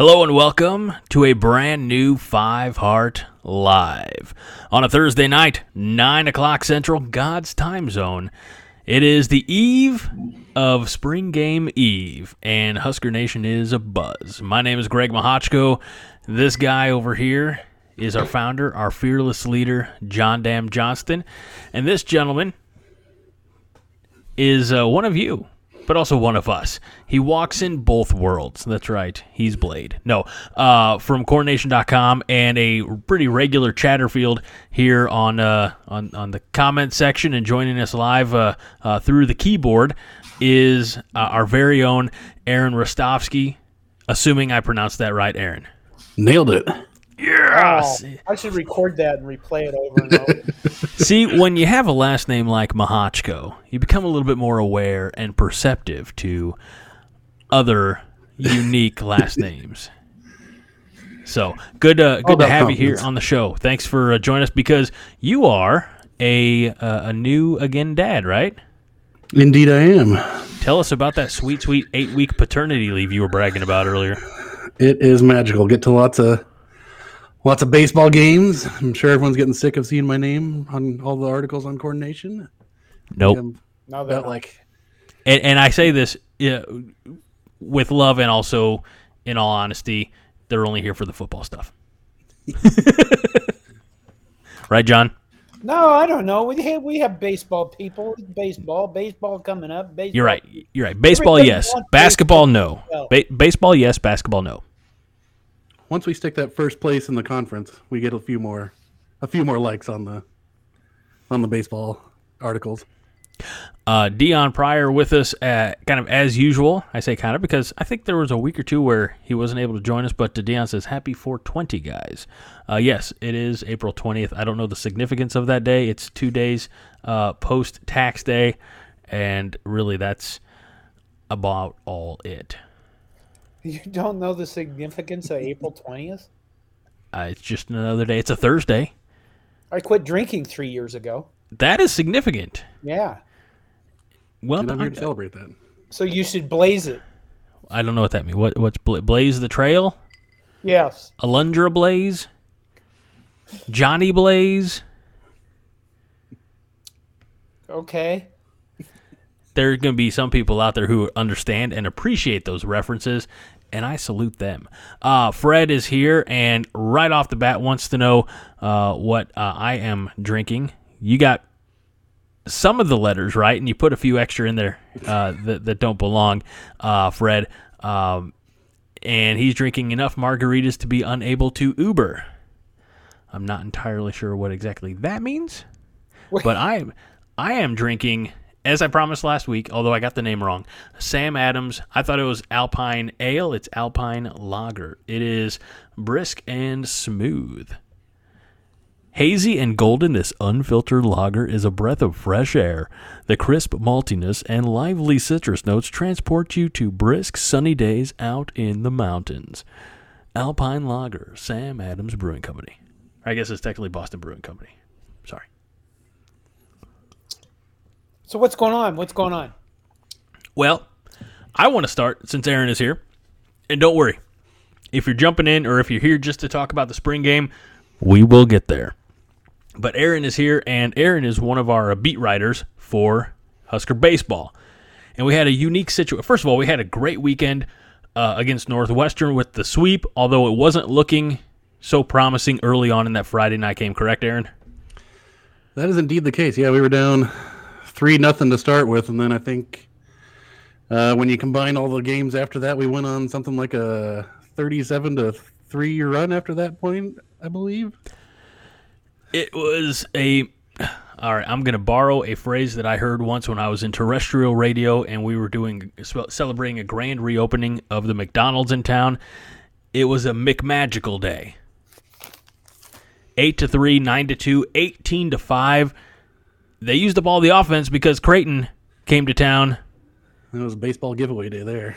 Hello and welcome to a brand new Five Heart Live. On a Thursday night, 9 o'clock Central, God's time zone. It is the eve of Spring Game Eve, and Husker Nation is a buzz. My name is Greg Mahochko. This guy over here is our founder, our fearless leader, John Dam Johnston. And this gentleman is uh, one of you but also one of us. He walks in both worlds. That's right. He's Blade. No, uh, from CornNation.com and a pretty regular Chatterfield here on uh, on on the comment section and joining us live uh, uh through the keyboard is uh, our very own Aaron Rostovsky. Assuming I pronounced that right, Aaron. Nailed it. Yes. Oh, I should record that and replay it over and over. See, when you have a last name like Mahochko, you become a little bit more aware and perceptive to other unique last names. So good, uh, good to have you here on the show. Thanks for uh, joining us because you are a uh, a new again dad, right? Indeed, I am. Tell us about that sweet, sweet eight week paternity leave you were bragging about earlier. It is magical. Get to lots of Lots of baseball games. I'm sure everyone's getting sick of seeing my name on all the articles on Corn Nation. Nope. No, that like. And, and I say this yeah, with love and also, in all honesty, they're only here for the football stuff. right, John? No, I don't know. We have, we have baseball people. Baseball, baseball coming up. Baseball. You're right. You're right. Baseball, Everybody yes. Basketball, baseball. no. Ba- baseball, yes. Basketball, no once we stick that first place in the conference, we get a few more a few more likes on the on the baseball articles. Uh, Dion Pryor with us, at, kind of as usual. I say kind of because I think there was a week or two where he wasn't able to join us. But Dion says, "Happy 420, guys." Uh, yes, it is April 20th. I don't know the significance of that day. It's two days uh, post tax day, and really, that's about all it. You don't know the significance of April 20th? Uh, it's just another day. It's a Thursday. I quit drinking three years ago. That is significant. Yeah. Well, I'm here to celebrate that. So you should blaze it. I don't know what that means. What what's bla- blaze the trail? Yes. Alundra Blayze. Johnny Blaze. Okay there are going to be some people out there who understand and appreciate those references, and I salute them. Uh, Fred is here and right off the bat wants to know uh, what uh, I am drinking. You got some of the letters right, and you put a few extra in there uh, that, that don't belong, uh, Fred. Um, and he's drinking enough margaritas to be unable to Uber. I'm not entirely sure what exactly that means, but I'm I am drinking as I promised last week, although I got the name wrong, Sam Adams. I thought it was Alpine Ale. It's Alpine Lager. It is brisk and smooth. Hazy and golden, this unfiltered lager is a breath of fresh air. The crisp maltiness and lively citrus notes transport you to brisk, sunny days out in the mountains. Alpine Lager, Sam Adams Brewing Company. I guess it's technically Boston Brewing Company. Sorry. So what's going on? What's going on? Well, I want to start since Aaron is here. And don't worry, if you're jumping in or if you're here just to talk about the spring game, we will get there. But Aaron is here, and Aaron is one of our beat writers for Husker Baseball. And we had a unique situation. First of all, we had a great weekend uh, against Northwestern with the sweep, although it wasn't looking so promising early on in that Friday night game. Correct, Aaron? That is indeed the case. Yeah, we were down three nothing to start with, and then I think uh, when you combine all the games after that, we went on something like a thirty-seven to three run after that point, I believe. It was a. All right, I'm going to borrow a phrase that I heard once when I was in terrestrial radio and we were doing celebrating a grand reopening of the McDonald's in town. It was a McMagical day. 8 to 3, 9 to 2, 18 to 5. They used up all the offense because Creighton came to town. It was a baseball giveaway day there.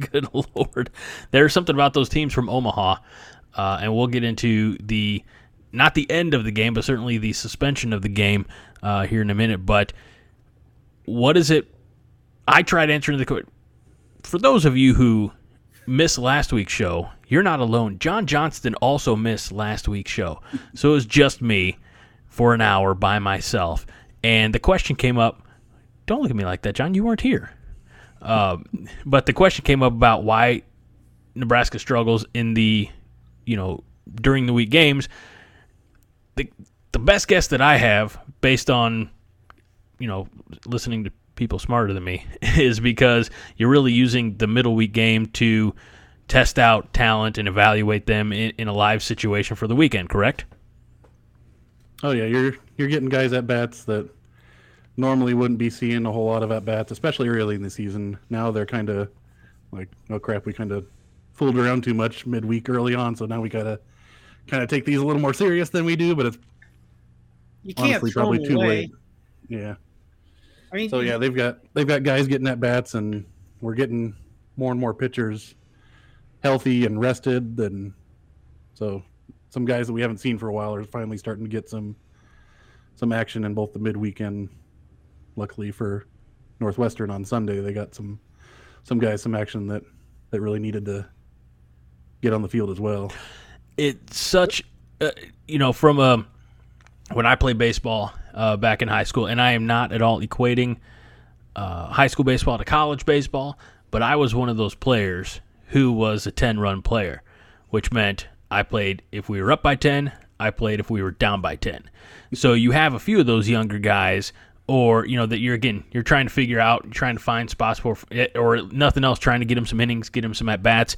Good lord. There's something about those teams from Omaha. Uh, and we'll get into the not the end of the game, but certainly the suspension of the game uh, here in a minute. But what is it? I tried answering the question. For those of you who missed last week's show, you're not alone. John Johnston also missed last week's show. So it was just me for an hour by myself. And the question came up don't look at me like that, John. You weren't here. Uh, but the question came up about why Nebraska struggles in the, you know, during the week games the the best guess that I have, based on you know listening to people smarter than me, is because you're really using the middle week game to test out talent and evaluate them in, in a live situation for the weekend. Correct? Oh yeah, you're you're getting guys at bats that normally wouldn't be seeing a whole lot of at bats, especially early in the season. Now they're kind of like, oh crap, we kind of fooled around too much midweek early on, so now we gotta kind of take these a little more serious than we do, but it's you can't honestly probably too away. late. Yeah. I mean, so yeah, they've got they've got guys getting at bats, and we're getting more and more pitchers healthy and rested, and so some guys that we haven't seen for a while are finally starting to get some some action in both the midweek and luckily for Northwestern on Sunday, they got some some guys some action that that really needed to get on the field as well. It's such, uh, you know, from a um, when I played baseball uh, back in high school, and I am not at all equating uh, high school baseball to college baseball, but I was one of those players who was a 10 run player, which meant I played if we were up by 10, I played if we were down by 10. So you have a few of those younger guys or you know that you're again you're trying to figure out trying to find spots for eh, or nothing else trying to get them some innings get them some at bats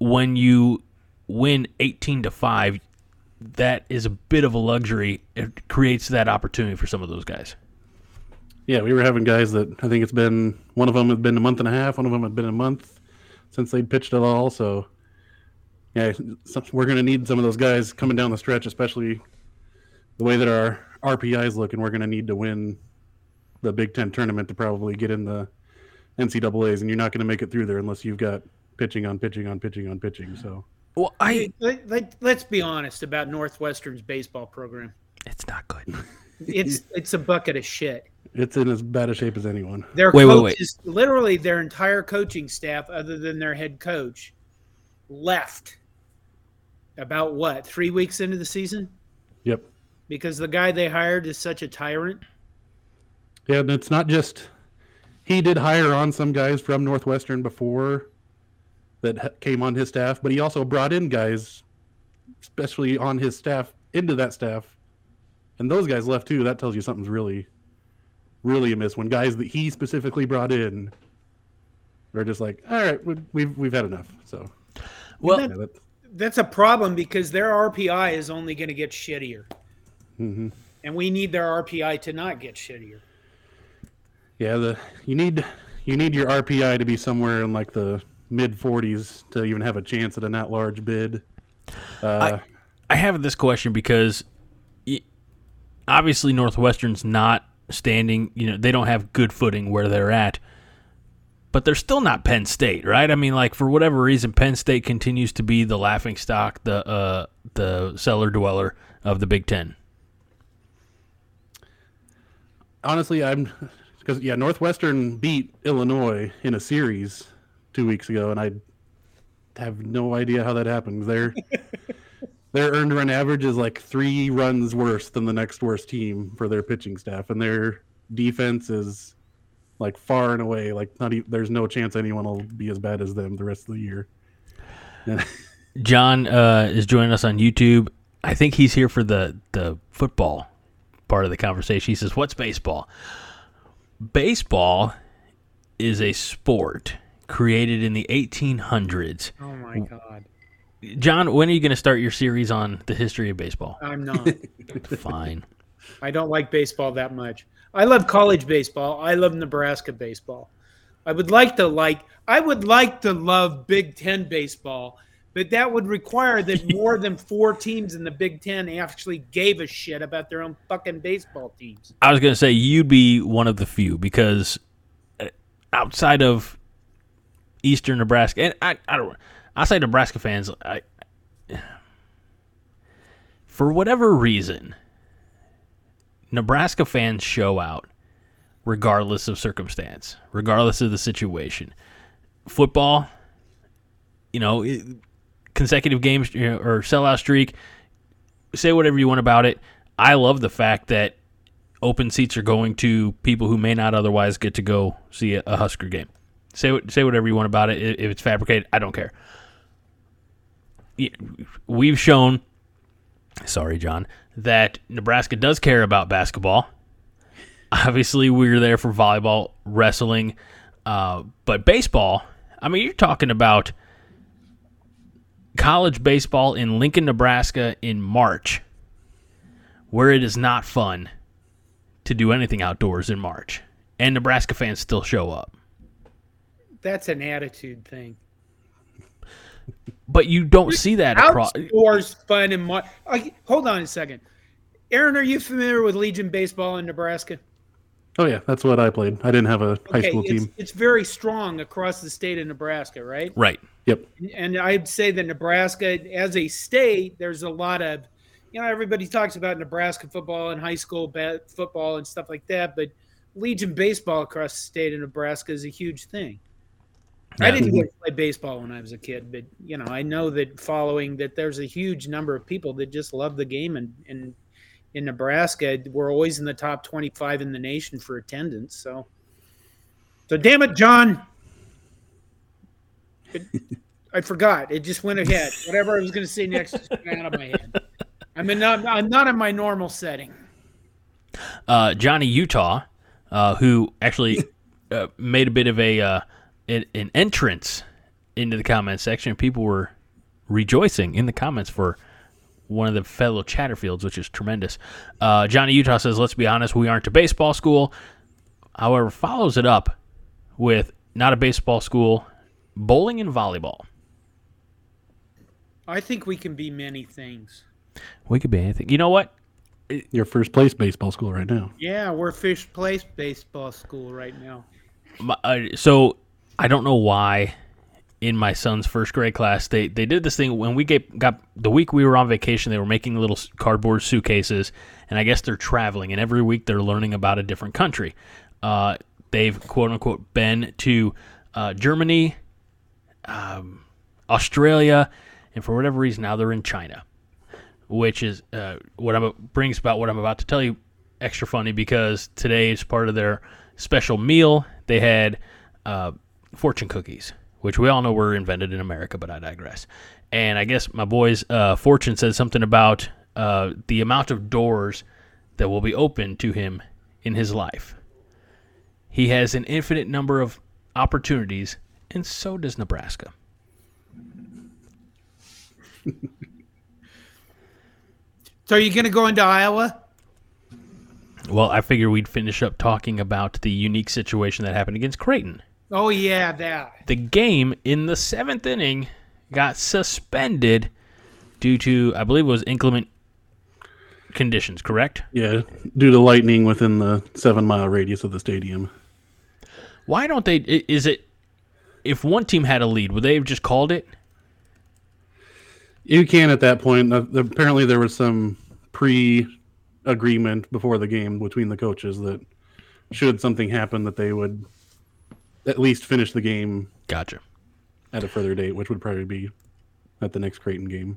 when you win 18 to 5, that is a bit of a luxury. It creates that opportunity for some of those guys. Yeah, we were having guys that I think it's been one of them had been a month and a half, one of them had been a month since they'd pitched at all. So, yeah, we're going to need some of those guys coming down the stretch, especially the way that our RPIs look, and we're going to need to win the Big Ten tournament to probably get in the NCAA's, and you're not going to make it through there unless you've got pitching on pitching on pitching on pitching. So well, I let, let, let's be honest about Northwestern's baseball program. It's not good. it's it's a bucket of shit. It's in as bad a shape as anyone. Their wait, coaches, wait, wait. literally their entire coaching staff, other than their head coach, left about what three weeks into the season. Yep. Because the guy they hired is such a tyrant. Yeah, and it's not just he did hire on some guys from Northwestern before that came on his staff, but he also brought in guys, especially on his staff, into that staff, and those guys left too. That tells you something's really, really amiss. When guys that he specifically brought in are just like, all right, we've we've had enough. So, well, yeah, that's, that's a problem because their RPI is only going to get shittier, mm-hmm. and we need their RPI to not get shittier. Yeah, the you need you need your RPI to be somewhere in like the mid 40s to even have a chance at an at large bid. Uh, I, I have this question because it, obviously Northwestern's not standing, you know, they don't have good footing where they're at. But they're still not Penn State, right? I mean, like for whatever reason, Penn State continues to be the laughing stock, the uh, the cellar dweller of the Big Ten. Honestly, I'm because yeah, Northwestern beat Illinois in a series two weeks ago, and I have no idea how that happened. Their their earned run average is like three runs worse than the next worst team for their pitching staff, and their defense is like far and away like not. Even, there's no chance anyone will be as bad as them the rest of the year. John uh, is joining us on YouTube. I think he's here for the the football part of the conversation. He says, "What's baseball?" Baseball is a sport created in the 1800s. Oh my god. John, when are you going to start your series on the history of baseball? I'm not. Fine. I don't like baseball that much. I love college baseball. I love Nebraska baseball. I would like to like I would like to love Big 10 baseball, but that would require that more than 4 teams in the Big 10 actually gave a shit about their own fucking baseball teams. I was going to say you'd be one of the few because uh, outside of Eastern Nebraska and I I don't I say Nebraska fans I for whatever reason Nebraska fans show out regardless of circumstance, regardless of the situation. Football, you know, consecutive games or sellout streak, say whatever you want about it. I love the fact that open seats are going to people who may not otherwise get to go see a, a Husker game. Say say whatever you want about it. If it's fabricated, I don't care. We've shown, sorry, John, that Nebraska does care about basketball. Obviously, we are there for volleyball, wrestling, uh, but baseball. I mean, you're talking about college baseball in Lincoln, Nebraska in March, where it is not fun to do anything outdoors in March, and Nebraska fans still show up. That's an attitude thing. But you don't see that across. Outdoors fun and March. hold on a second. Aaron, are you familiar with Legion baseball in Nebraska? Oh yeah, that's what I played. I didn't have a high school it's, team. It's very strong across the state of Nebraska, right? Right. Yep. And I'd say that Nebraska, as a state, there's a lot of, you know, everybody talks about Nebraska football and high school football and stuff like that, but Legion baseball across the state of Nebraska is a huge thing. Yeah. I didn't get to play baseball when I was a kid, but you know, I know that following that there's a huge number of people that just love the game and and in Nebraska, we're always in the top 25 in the nation for attendance. So, so damn it, John. It, I forgot. It just went ahead. Whatever I was going to say next just went out of my head. I'm, in, I'm not in my normal setting. Uh, Johnny Utah, uh, who actually uh, made a bit of a uh, an entrance into the comment section. People were rejoicing in the comments for one of the fellow Chatterfields, which is tremendous. Uh, Johnny Utah says, "Let's be honest, we aren't a baseball school." However, follows it up with not a baseball school, bowling and volleyball. I think we can be many things. We could be anything. You know what? Your first place baseball school right now. Yeah, we're first place baseball school right now. Uh, so I don't know why in my son's first grade class, they they did this thing when we get, got the week we were on vacation. They were making little cardboard suitcases, and I guess they're traveling. And every week they're learning about a different country. Uh, they've quote unquote been to uh, Germany, um, Australia, and for whatever reason now they're in China, which is uh, what I'm brings about what I'm about to tell you extra funny because today is part of their special meal. They had uh, fortune cookies which we all know were invented in America, but I digress. And I guess my boy's uh, fortune says something about uh, the amount of doors that will be open to him in his life. He has an infinite number of opportunities, and so does Nebraska. so, are you going to go into Iowa? Well, I figure we'd finish up talking about the unique situation that happened against Creighton Oh yeah, that. The game in the seventh inning got suspended due to, I believe, it was inclement conditions. Correct? Yeah, due to lightning within the seven mile radius of the stadium. Why don't they? Is it if one team had a lead, would they have just called it? You can at that point. Uh, apparently, there was some pre-agreement before the game between the coaches that should something happen, that they would at least finish the game. Gotcha. At a further date, which would probably be at the next Creighton game.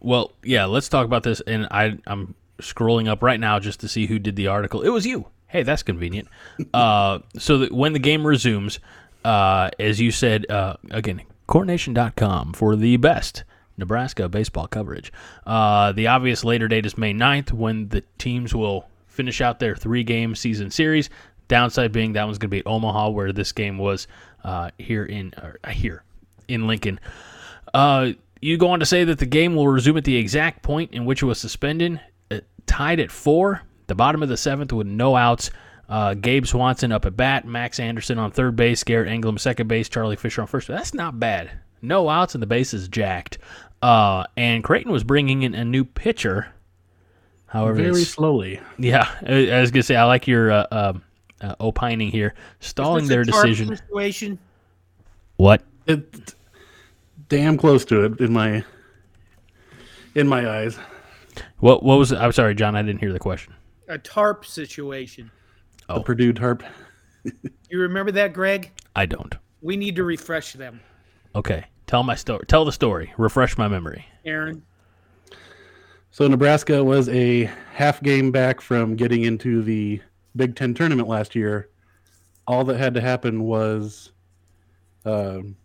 Well, yeah, let's talk about this. And I, I'm scrolling up right now just to see who did the article. It was you. Hey, that's convenient. uh, so that when the game resumes, uh, as you said, uh, again, CornNation.com for the best Nebraska baseball coverage. Uh, the obvious later date is May 9th when the teams will finish out their three game season series. Downside being that one's going to be Omaha, where this game was uh, here in uh, here in Lincoln. Uh, you go on to say that the game will resume at the exact point in which it was suspended, uh, tied at four, the bottom of the seventh with no outs. Uh, Gabe Swanson up at bat, Max Anderson on third base, Garrett Anglim second base, Charlie Fisher on first. That's not bad. No outs and the bases jacked. Uh, and Creighton was bringing in a new pitcher. However, very slowly. Yeah, I was gonna say I like your uh, uh, opining here, stalling their decision. Situation. What? It, damn close to it in my in my eyes. What what was it? I'm sorry, John. I didn't hear the question. A tarp situation. Oh. The Purdue tarp. you remember that, Greg? I don't. We need to refresh them. Okay, tell my story. Tell the story. Refresh my memory. Aaron. So Nebraska was a half game back from getting into the Big Ten tournament last year. All that had to happen was um,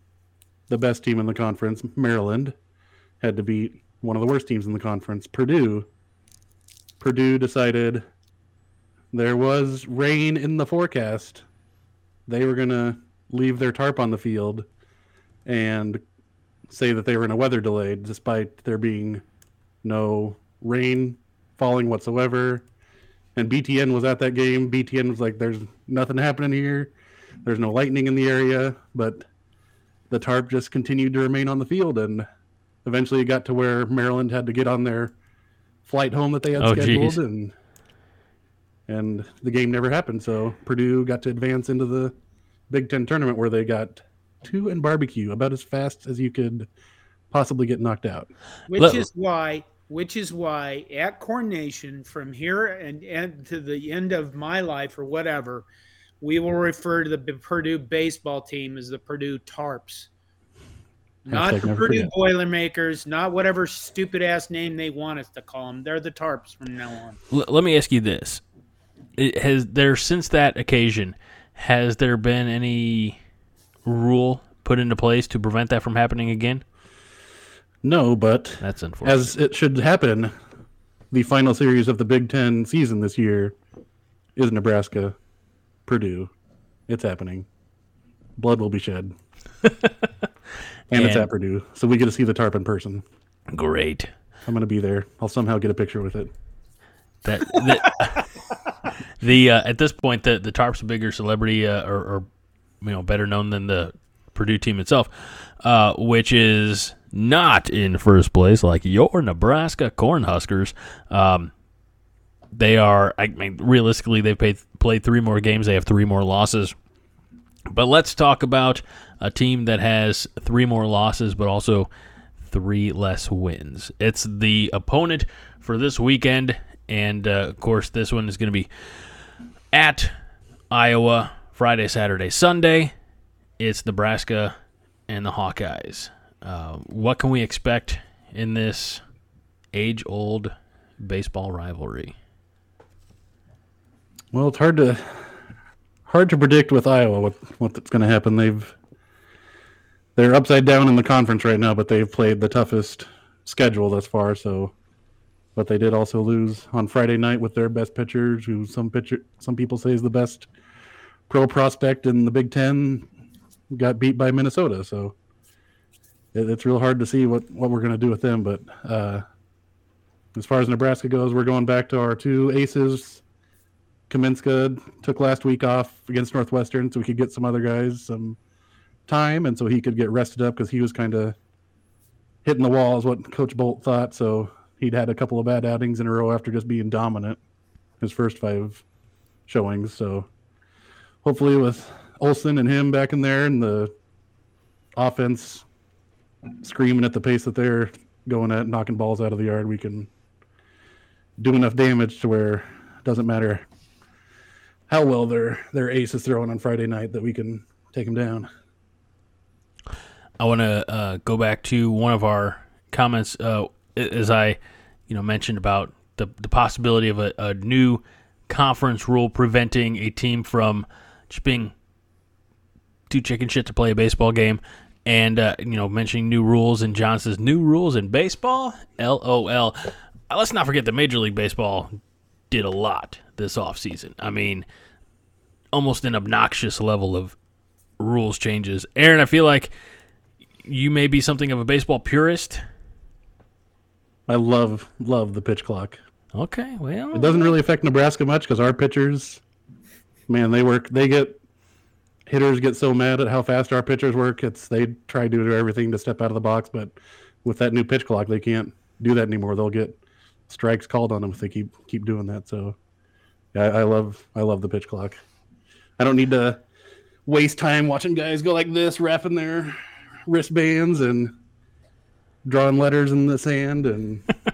the best team in the conference, Maryland, had to beat one of the worst teams in the conference, Purdue. Purdue decided there was rain in the forecast. They were going to leave their tarp on the field and say that they were in a weather delay despite there being no rain falling whatsoever. And BTN was at that game. BTN was like, there's nothing happening here. There's no lightning in the area. But the tarp just continued to remain on the field, and eventually it got to where Maryland had to get on their flight home that they had oh, scheduled, geez. and and the game never happened. So Purdue got to advance into the Big Ten tournament where they got two and barbecue about as fast as you could possibly get knocked out. Which is why, which is why at Corn Nation from here and, and to the end of my life or whatever, we will refer to the Purdue baseball team as the Purdue Tarps. Not the Purdue forget. Boilermakers, not whatever stupid ass name they want us to call them. They're the Tarps from now on. L- let me ask you this: it Has there since that occasion has there been any rule put into place to prevent that from happening again? No, but that's unfortunate. As it should happen, the final series of the Big Ten season this year is Nebraska Purdue. It's happening. Blood will be shed. and, and, it's at Purdue. So we get to see the tarp in person. Great. I'm going to be there. I'll somehow get a picture with it. That, that the uh, at this point the the tarp's a bigger celebrity uh, or, or, you know better known than the Purdue team itself, uh, which is not in first place like your Nebraska Cornhuskers. Um, they are, I mean, realistically, they've played, played three more games. They have three more losses. But let's talk about a team that has three more losses, but also three less wins. It's the opponent for this weekend. And uh, of course, this one is going to be at Iowa Friday, Saturday, Sunday. It's Nebraska and the Hawkeyes. Uh, what can we expect in this age old baseball rivalry? Well, it's hard to hard to predict with Iowa what what's going to happen. They've they're upside down in the conference right now, but they've played the toughest schedule thus far. So, but they did also lose on Friday night with their best pitchers, who some pitcher some people say is the best pro prospect in the Big Ten. Got beat by Minnesota, so it, it's real hard to see what what we're going to do with them. But uh, as far as Nebraska goes, we're going back to our two aces Kaminska took last week off against Northwestern so we could get some other guys some time and so he could get rested up because he was kind of hitting the wall is what Coach Bolt thought. So he'd had a couple of bad outings in a row after just being dominant his first five showings. So hopefully with Olson and him back in there and the offense screaming at the pace that they're going at, knocking balls out of the yard, we can do enough damage to where it doesn't matter how well their their ace is throwing on Friday night that we can take them down. I want to uh, go back to one of our comments uh, as I, you know, mentioned about the the possibility of a, a new conference rule preventing a team from just being too chicken shit to play a baseball game. And uh, you know, mentioning new rules, and John says new rules in baseball. LOL. Uh, let's not forget that Major League Baseball did a lot this offseason. I mean, almost an obnoxious level of rules changes. Aaron, I feel like you may be something of a baseball purist. I love love the pitch clock. Okay, well, it doesn't really affect Nebraska much because our pitchers, man, they work. They get hitters get so mad at how fast our pitchers work. It's they try to do everything to step out of the box, but with that new pitch clock, they can't do that anymore. They'll get strikes called on them if they keep keep doing that. So, yeah, I, I love I love the pitch clock. I don't need to waste time watching guys go like this, wrapping their wristbands and drawing letters in the sand and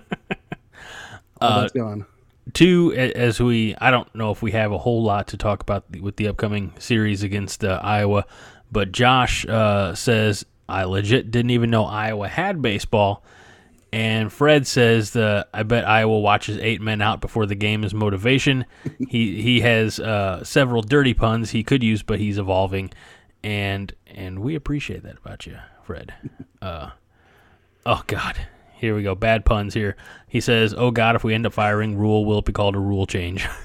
all uh, that's gone. Two, as we, I don't know if we have a whole lot to talk about with the upcoming series against uh, Iowa, but Josh uh, says I legit didn't even know Iowa had baseball. And Fred says, the, "I bet Iowa watches eight men out before the game is motivation." he he has uh, several dirty puns he could use, but he's evolving, and and we appreciate that about you, Fred. Uh, oh God, here we go. Bad puns here. He says, "Oh God, if we end up firing Rhule, will it be called a rule change?"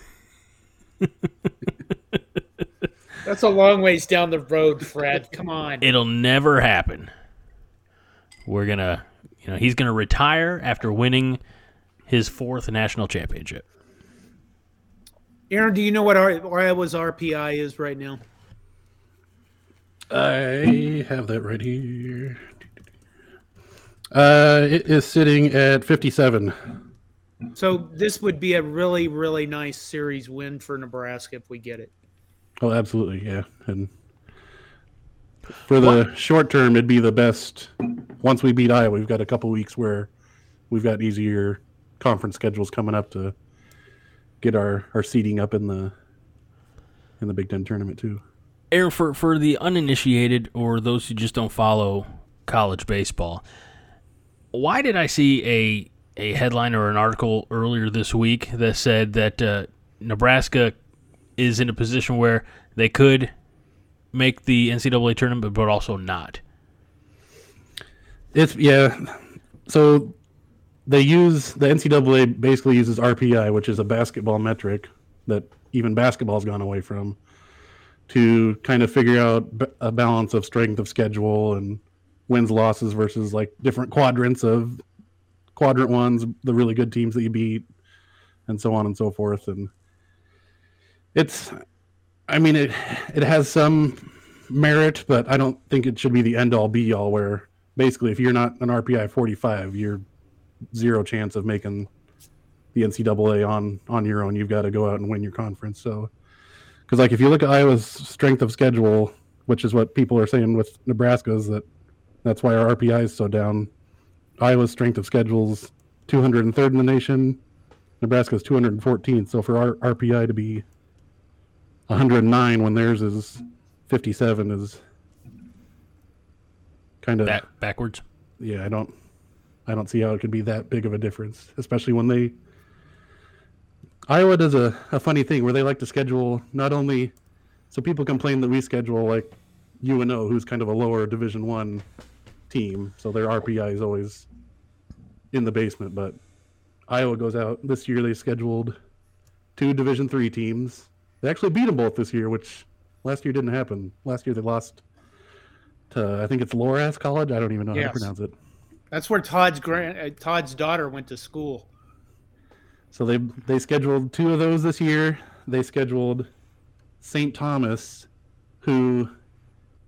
That's a long ways down the road, Fred. Come on. It'll never happen. We're gonna, you know, he's gonna retire after winning his fourth national championship. Aaron, do you know what our Iowa's RPI is right now? I have that right here. Uh, it is sitting at 57. So this would be a really, really nice series win for Nebraska if we get it. Oh, absolutely, yeah. And for the what? short term, it'd be the best. Once we beat Iowa, we've got a couple weeks where we've got easier conference schedules coming up to get our our seating up in the in the Big Ten tournament too. Aaron, for for the uninitiated or those who just don't follow college baseball, why did I see a a headline or an article earlier this week that said that uh, Nebraska is in a position where they could make the NCAA tournament, but also not. It's yeah. So they use the NCAA basically uses RPI, which is a basketball metric that even basketball's gone away from, to kind of figure out a balance of strength of schedule and wins losses versus like different quadrants of quadrant ones, the really good teams that you beat, and so on and so forth. And it's, I mean, it it has some merit, but I don't think it should be the end all be all. Where basically, if you're not an RPI 45, you're zero chance of making the NCAA on on your own. You've got to go out and win your conference. So, because like if you look at Iowa's strength of schedule, which is what people are saying with Nebraska, is that that's why our RPI is so down. Iowa's strength of schedule's is 203rd in the nation. Nebraska's 214th. So for our RPI to be 109 when theirs is 57 is kind of Back, backwards. Yeah, I don't, I don't see how it could be that big of a difference, especially when they. Iowa does a, a funny thing where they like to schedule not only, so people complain that we schedule like UNO, who's kind of a lower Division One team, so their RPI is always in the basement. But Iowa goes out this year. They scheduled two Division three teams. They actually beat them both this year, which last year didn't happen. Last year they lost to I think it's Loras College. I don't even know yes. how to pronounce it. That's where Todd's grand uh, Todd's daughter went to school. So they they scheduled two of those this year. They scheduled St. Thomas, who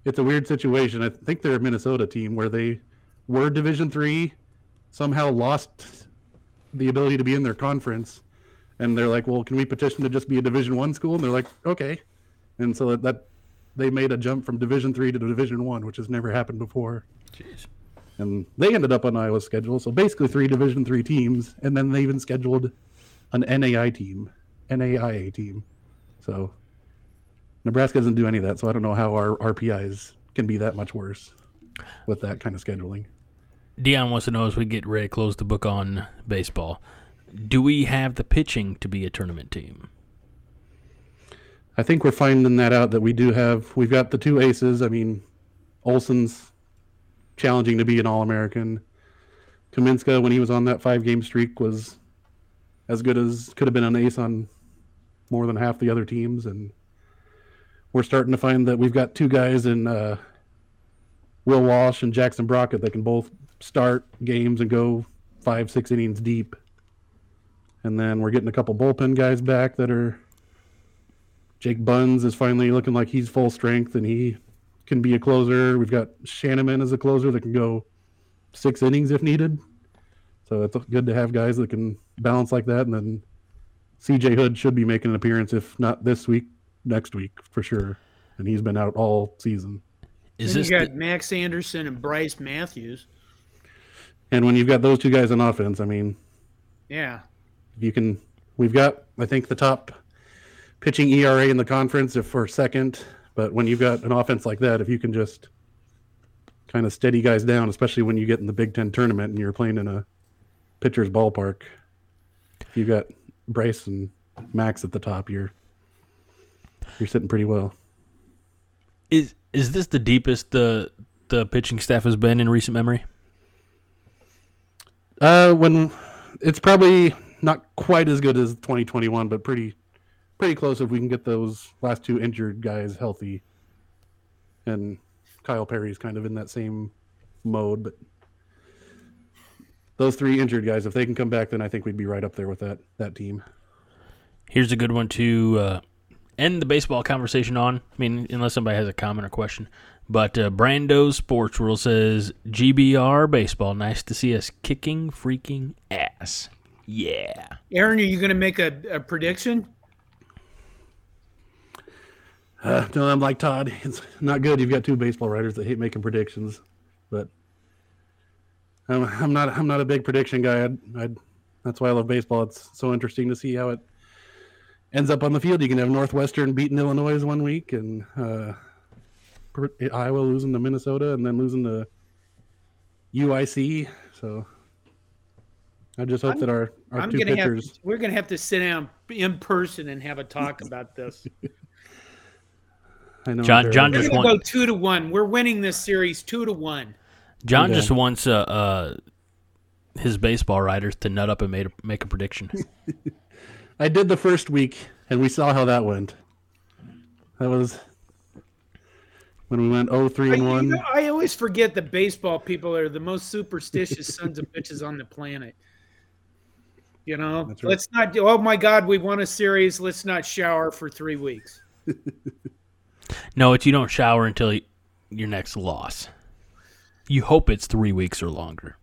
it's a weird situation. I think they're a Minnesota team where they were Division three, somehow lost the ability to be in their conference, and they're like, "Well, can we petition to just be a Division one school?" And they're like, "Okay," and so that, that they made a jump from Division three to Division one, which has never happened before. Jeez. And they ended up on Iowa's schedule, so basically three Division three teams, and then they even scheduled an NAI team, NAIA team. So Nebraska doesn't do any of that, so I don't know how our RPIs can be that much worse with that kind of scheduling. Dion wants to know as we get ready to close the book on baseball, do we have the pitching to be a tournament team? I think we're finding that out that we do have. We've got the two aces. I mean, Olson's challenging to be an All American. Kaminska, when he was on that five game streak, was as good as could have been an ace on more than half the other teams. And we're starting to find that we've got two guys in uh, Will Walsh and Jackson Brockett that can both start games and go five, six innings deep. And then we're getting a couple bullpen guys back that are. Jake Bunz is finally looking like he's full strength and he can be a closer. We've got Shanneman as a closer that can go six innings if needed. So it's good to have guys that can balance like that. And then CJ Hood should be making an appearance, if not this week, next week for sure. And he's been out all season. Is this you got the... Max Anderson and Brice Matthews. And when you've got those two guys on offense, I mean, yeah, you can. We've got, I think, the top pitching ERA in the conference if for second. But when you've got an offense like that, if you can just kind of steady guys down, especially when you get in the Big Ten tournament and you're playing in a pitcher's ballpark, you've got Brice and Max at the top. You're you're sitting pretty well. Is is this the deepest the the pitching staff has been in recent memory? Uh, when it's probably not quite as good as 2021, but pretty pretty close if we can get those last two injured guys healthy. And Kyle Perry's kind of in that same mode, but those three injured guys, if they can come back, then I think we'd be right up there with that that team. Here's a good one to uh, end the baseball conversation on. I mean, unless somebody has a comment or question. But uh, Brando Sports Rule says GBR baseball. Nice to see us kicking freaking ass. Yeah. Aaron, are you going to make a, a prediction? Uh, no, I'm like Todd. It's not good. You've got two baseball writers that hate making predictions, but I'm, I'm not. I'm not a big prediction guy. I'd, I'd, that's why I love baseball. It's so interesting to see how it ends up on the field. You can have Northwestern beating Illinois one week, and uh, Iowa losing to Minnesota, and then losing to UIC. So I just hope I'm, that our, our I'm 2 gonna pitchers. Have, we're going to have to sit down in person and have a talk about this. I know. John, John just won. Go two to one. We're winning this series two to one. John okay. just wants uh, uh, his baseball writers to nut up and made a, make a prediction. I did the first week, and we saw how that went. That was when we went 0 and 1. You know, I always forget that baseball people are the most superstitious sons of bitches on the planet. You know, right. let's not do, oh my God, we won a series. Let's not shower for three weeks. no, it's you don't shower until your next loss. You hope it's three weeks or longer.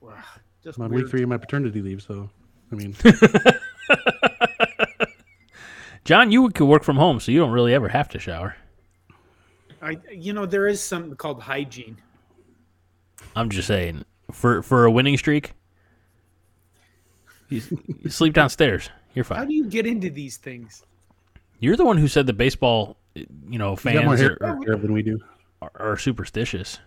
Wow, just I'm on week three of my paternity leave, so I mean. John, you could work from home, so you don't really ever have to shower. I, you know, there is something called hygiene. I'm just saying, for for a winning streak, you, you sleep downstairs. You're fine. How do you get into these things? You're the one who said the baseball, you know, fans more hair, are, hair than we do are, are superstitious.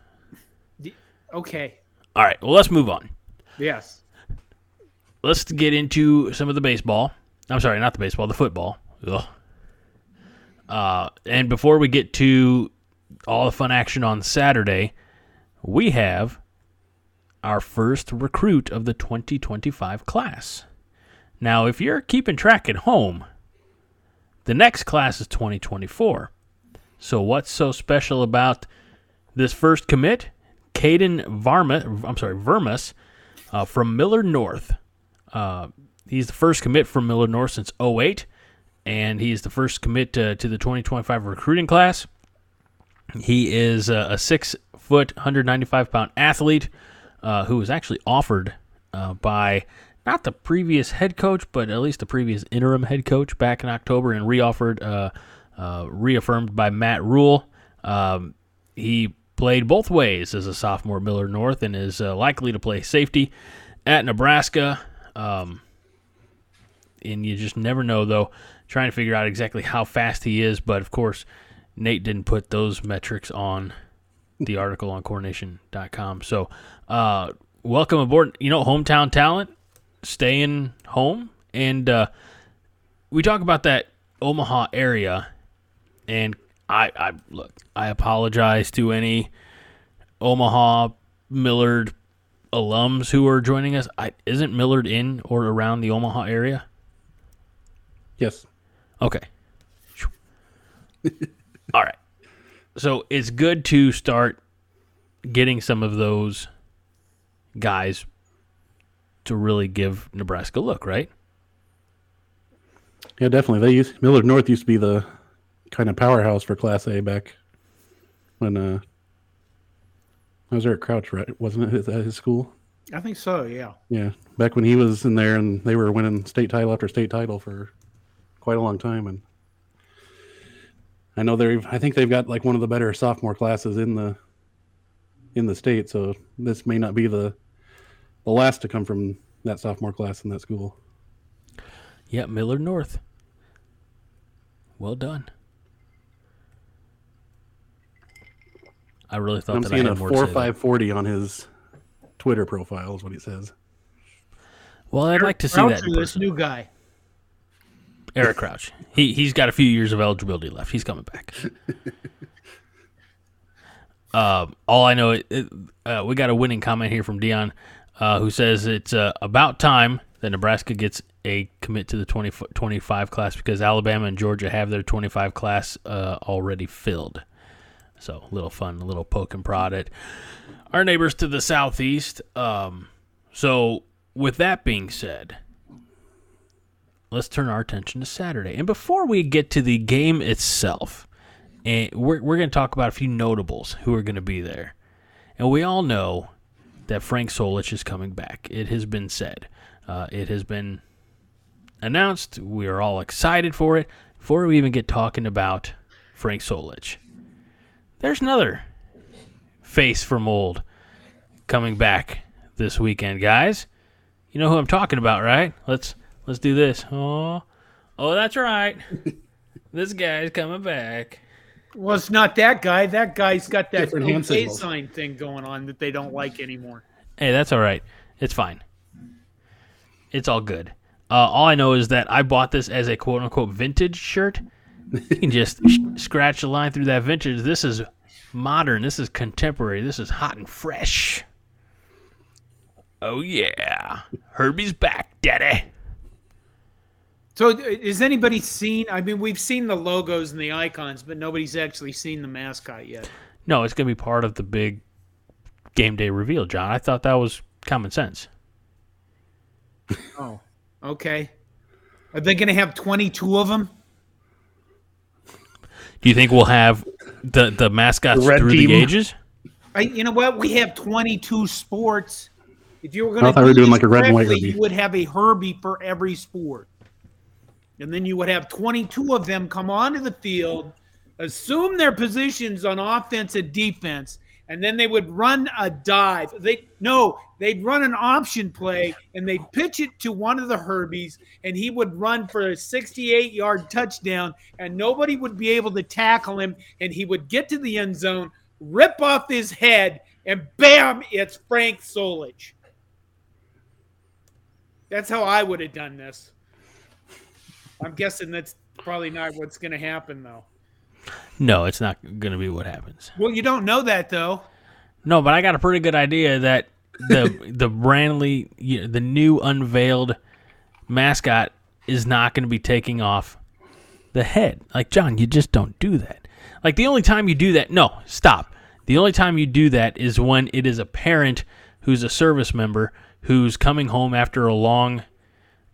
Okay. All right. Well, let's move on. Yes. Let's get into some of the baseball. I'm sorry, not the baseball, the football. Uh, and before we get to all the fun action on Saturday, we have our first recruit of the 2025 class. Now, if you're keeping track at home, the next class is 2024. So, what's so special about this first commit? Caden Varma, I'm sorry, VerMaas uh, from Millard North. Uh, he's the first commit from Millard North since 08, and he's the first commit to, to the 2025 recruiting class. He is a, a six foot, 195 pound athlete uh, who was actually offered uh, by not the previous head coach, but at least the previous interim head coach back in October and reoffered, uh, uh reaffirmed by Matt Rhule. Um, he played both ways as a sophomore Millard North and is uh, likely to play safety at Nebraska. Um, and you just never know, though. Trying to figure out exactly how fast he is, but of course, Nate didn't put those metrics on the article on CornNation.com. So, uh, welcome aboard. You know, hometown talent, staying home. And uh, we talk about that Omaha area. And I, I look, I apologize to any Omaha Millard alums who are joining us. I, isn't Millard in or around the Omaha area? Yes. Okay. All right. So it's good to start getting some of those guys to really give Nebraska a look, right? Yeah, definitely. They used Millard North used to be the kind of powerhouse for Class A back when uh I was there at Crouch, right? Wasn't it at his school? I think so. Yeah. Yeah, back when he was in there, and they were winning state title after state title for quite a long time, and I know they're. I think they've got like one of the better sophomore classes in the in the state. So this may not be the the last to come from that sophomore class in that school. Yeah, Millard North. Well done. I really thought that I'm that seeing I a had more four to say five forty on his Twitter profile is what he says. Well, I'd like to see Crouch that. in this new guy. Eric Crouch. He he's got a few years of eligibility left. He's coming back. um, all I know, it, it, uh, we got a winning comment here from Dion, uh, who says it's uh, about time that Nebraska gets a commit to the 20, 25 class because Alabama and Georgia have their 25 class uh, already filled. So a little fun, a little poke and prod at our neighbors to the southeast. Um, so with that being said, let's turn our attention to Saturday. And before we get to the game itself, and we're, we're going to talk about a few notables who are going to be there. And we all know that Frank Solich is coming back. It has been said, uh, it has been announced. We are all excited for it. Before we even get talking about Frank Solich, there's another face from old coming back this weekend, guys. You know who I'm talking about, right? Let's let's do this. Oh, oh, that's right. this guy's coming back. Well, it's not that guy. That guy's got that Different sign thing going on that they don't like anymore. Hey, that's all right. It's fine. It's all good. Uh, all I know is that I bought this as a quote unquote vintage shirt. You can just sh- scratch a line through that vintage. This is modern. This is contemporary. This is hot and fresh. Oh yeah, Herbie's back, Daddy. So, has anybody seen? I mean, we've seen the logos and the icons, but nobody's actually seen the mascot yet. No, it's gonna be part of the big game day reveal, John. I thought that was common sense. Oh, okay. Are they going to have twenty-two of them? Do you think we'll have the the mascots The red through team. the ages? I, you know what? We have 22 sports. If you were going to thought we were doing like a red and white Herbie. you would have a Herbie for every sport. And then you would have 22 of them come onto the field, assume their positions on offense and defense, and then they would run a dive. They no, they'd run an option play and they'd pitch it to one of the Herbies, and he would run for a 68-yard touchdown, and nobody would be able to tackle him, and he would get to the end zone, rip off his head, and bam, it's Frank Solich. That's how I would have done this. I'm guessing that's probably not what's going to happen, though. No, it's not going to be what happens. Well, you don't know that, though. No, but I got a pretty good idea that the the brandly you know, the new unveiled mascot is not going to be taking off the head. Like John, you just don't do that. Like the only time you do that, no, stop. The only time you do that is when it is a parent who's a service member who's coming home after a long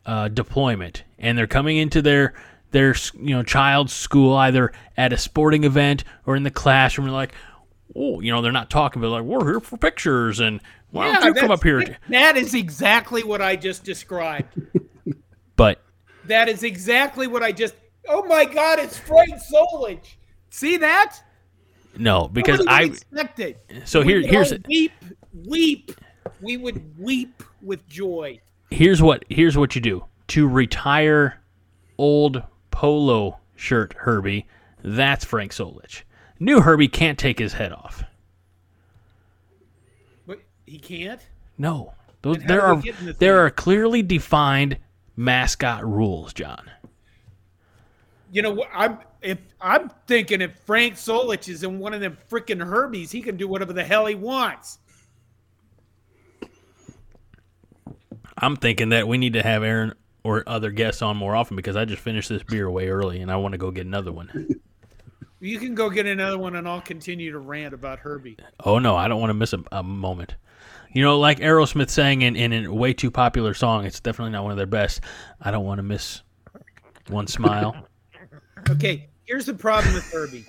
uh, deployment, and they're coming into their their you know child's school either at a sporting event or in the classroom. And like, oh, you know, they're not talking, but like, we're here for pictures, and why don't you come up here? That is exactly what I just described. But that is exactly what I just. Oh my God! It's Frank Solich. See that? no, because I would expect it. so We here here's it. weep, weep. We would weep with joy. here's what here's what you do to retire old polo shirt Herbie. That's Frank Solich. New Herbie can't take his head off. But he can't. No, those, there are the there are clearly defined mascot rules, John. You know, I'm if I'm thinking if Frank Solich is in one of them freaking Herbies, he can do whatever the hell he wants. I'm thinking that we need to have Aaron or other guests on more often because I just finished this beer way early and I want to go get another one. You can go get another one, and I'll continue to rant about Herbie. Oh no, I don't want to miss a, a moment. You know, like Aerosmith sang in, in a way too popular song, it's definitely not one of their best. I don't want to miss one smile. Okay, here's the problem with Herbie.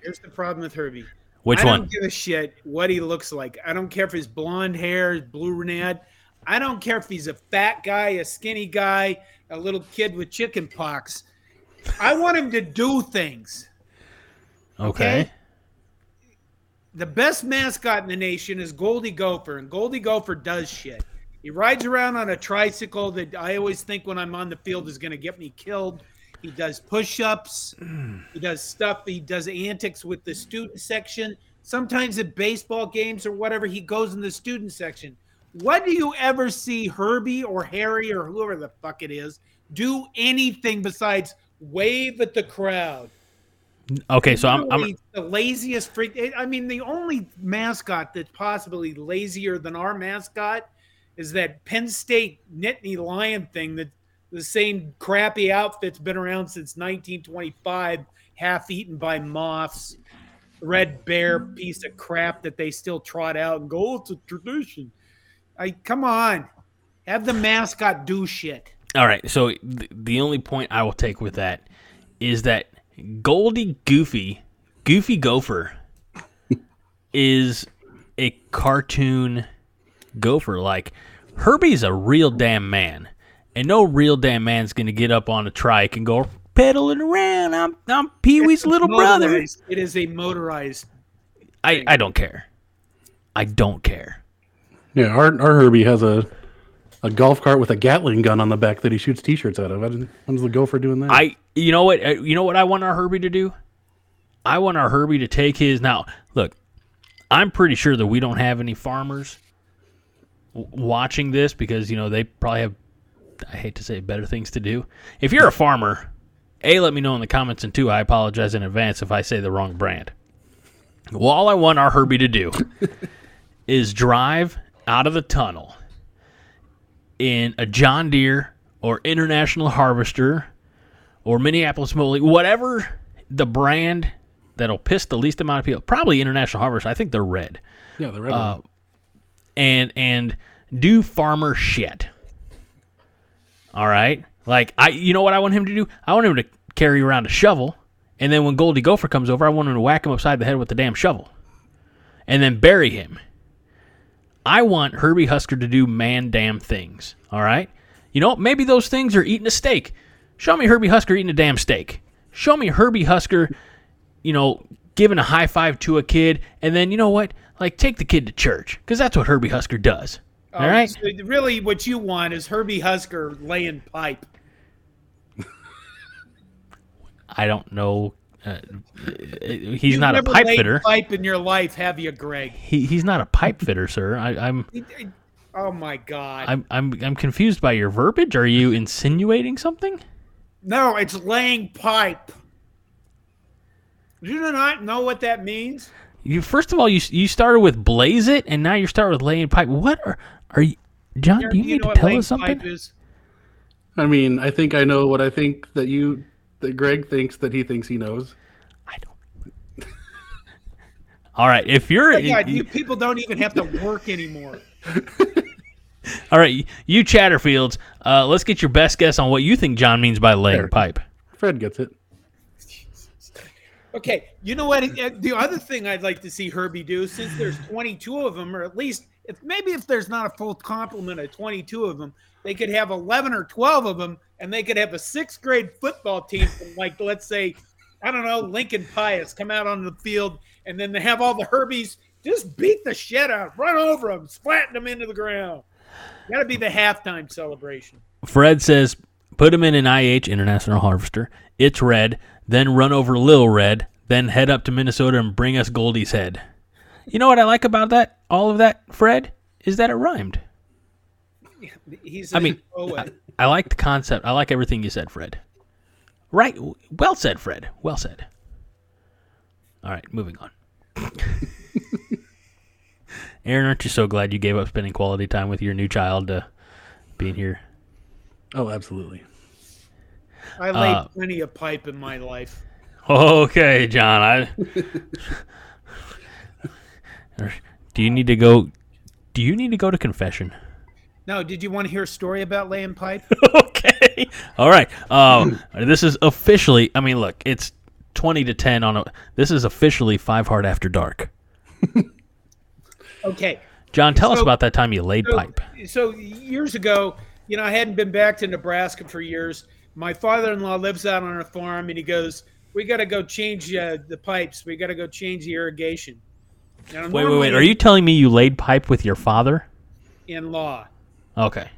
Here's the problem with Herbie. Which I one? I don't give a shit what he looks like. I don't care if his blonde hair, his blue brunette. I don't care if he's a fat guy, a skinny guy, a little kid with chicken pox. I want him to do things. Okay. Okay. The best mascot in the nation is Goldie Gopher, and Goldie Gopher does shit. He rides around on a tricycle that I always think when I'm on the field is going to get me killed. He does push-ups. He does stuff. He does antics with the student section. Sometimes at baseball games or whatever, he goes in the student section. What do you ever see Herbie or Harry or whoever the fuck it is do anything besides wave at the crowd? Okay, so I'm, I'm the laziest freak. I mean, the only mascot that's possibly lazier than our mascot is that Penn State Nittany Lion thing that the same crappy outfit's been around since 1925, half eaten by moths. Red bear piece of crap that they still trot out and go, oh, it's a tradition. I come on, have the mascot do shit. all right. So th- the only point I will take with that is that Goldie Goofy, Goofy Gopher, is a cartoon gopher. Like Herbie's a real damn man, and no real damn man's gonna get up on a trike and go pedaling around. I'm I'm Pee Wee's little brother. It is a motorized. I I don't care. I don't care. Yeah, our our Herbie has a a golf cart with a Gatling gun on the back that he shoots T-shirts out of. When does the gopher doing that? I you know what uh, you know what I want our Herbie to do? I want our Herbie to take his now. Look, I'm pretty sure that we don't have any farmers watching this because you know they probably have. I hate to say better things to do. If you're a farmer, a let me know in the comments, and two I apologize in advance if I say the wrong brand. Well, all I want our Herbie to do is drive out of the tunnel in a John Deere or International Harvester or Minneapolis Moly, whatever the brand that'll piss the least amount of people. Probably International Harvester. I think they're red. yeah, the red uh. And and do farmer shit. All right? Like I you know what I want him to do? I want him to carry around a shovel and then when Goldie Gopher comes over, I want him to whack him upside the head with the damn shovel. And then bury him. I want Herbie Husker to do man damn things. All right? You know, maybe those things are eating a steak. Show me Herbie Husker eating a damn steak. Show me Herbie Husker, you know, giving a high five to a kid, and then you know what? Like take the kid to church because that's what Herbie Husker does. All Um, right. so really, what you want is Herbie Husker laying pipe. I don't know. Uh, he's You've not a pipe laid fitter. Pipe in your life, have you, Greg? He, he's not a pipe fitter, sir. I, I'm Oh my God! I'm I'm I'm confused by your verbiage. Are you insinuating something? no, it's laying pipe. Do you not know what that means? You first of all, you you started with blaze it, and now you're starting with laying pipe. What are are you, John? Do you, need to tell us something? I mean, I think I know what I think that you that Greg thinks that he thinks he knows. I don't. all right, if you're Oh, God, you people don't even have to work anymore. all right, you Chatterfields, uh, let's get your best guess on what you think John means by laying There. pipe. Fred gets it. Okay, you know what? Uh, The other thing I'd like to see Herbie do, since there's 22 of them, or at least if maybe if there's not a full complement of 22 of them, they could have 11 or 12 of them, and they could have a sixth grade football team from like let's say, I don't know, Lincoln Pius come out on the field, and then they have all the Herbies just beat the shit out, run over them, splatting them into the ground. Got to be the halftime celebration. Fred says, put him in an IH International Harvester. It's red. Then run over Lil Red. Then head up to Minnesota and bring us Goldie's head. You know what I like about that? All of that, Fred, is that it rhymed. He's I mean, poet. I like the concept. I like everything you said, Fred. Right. Well said, Fred. Well said. All right, moving on. Aaron, aren't you so glad you gave up spending quality time with your new child uh, being here? Oh, absolutely. I laid uh, plenty of pipe in my life. Okay, John. I Do you need to go Do you need to go to confession? No, did you want to hear a story about laying pipe? okay. All right. Um, this is officially. I mean, look, it's twenty to ten on a. This is officially Five Heart after dark. okay. John, tell so, us about that time you laid so, pipe. So years ago, you know, I hadn't been back to Nebraska for years. My father-in-law lives out on a farm, and he goes, "We got to go change uh, the pipes. We got to go change the irrigation." Wait, wait, wait! Are you telling me you laid pipe with your father? In law. Okay.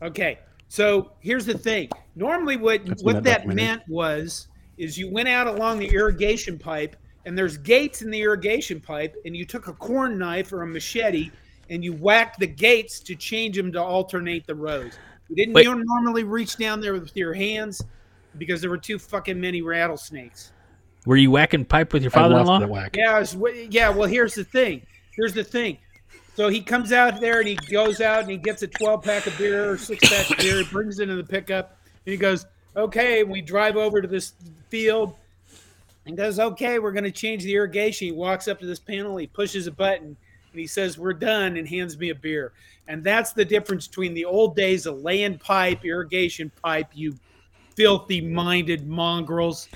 Okay. So here's the thing. Normally, what That's what that meant was is you went out along the irrigation pipe, and there's gates in the irrigation pipe, and you took a corn knife or a machete, and you whacked the gates to change them to alternate the rows. You didn't Wait. you normally reach down there with your hands because there were too fucking many rattlesnakes. Were you whacking pipe with your father-in-law? Yeah, was, yeah. Well, here's the thing. Here's the thing. So he comes out there and he goes out and he gets a 12 pack of beer or six pack of beer. He brings it in the pickup and he goes, "Okay." We drive over to this field and goes, "Okay, we're going to change the irrigation." He walks up to this panel. He pushes a button and he says, "We're done," and hands me a beer. And that's the difference between the old days of land pipe, irrigation pipe, you filthy minded mongrels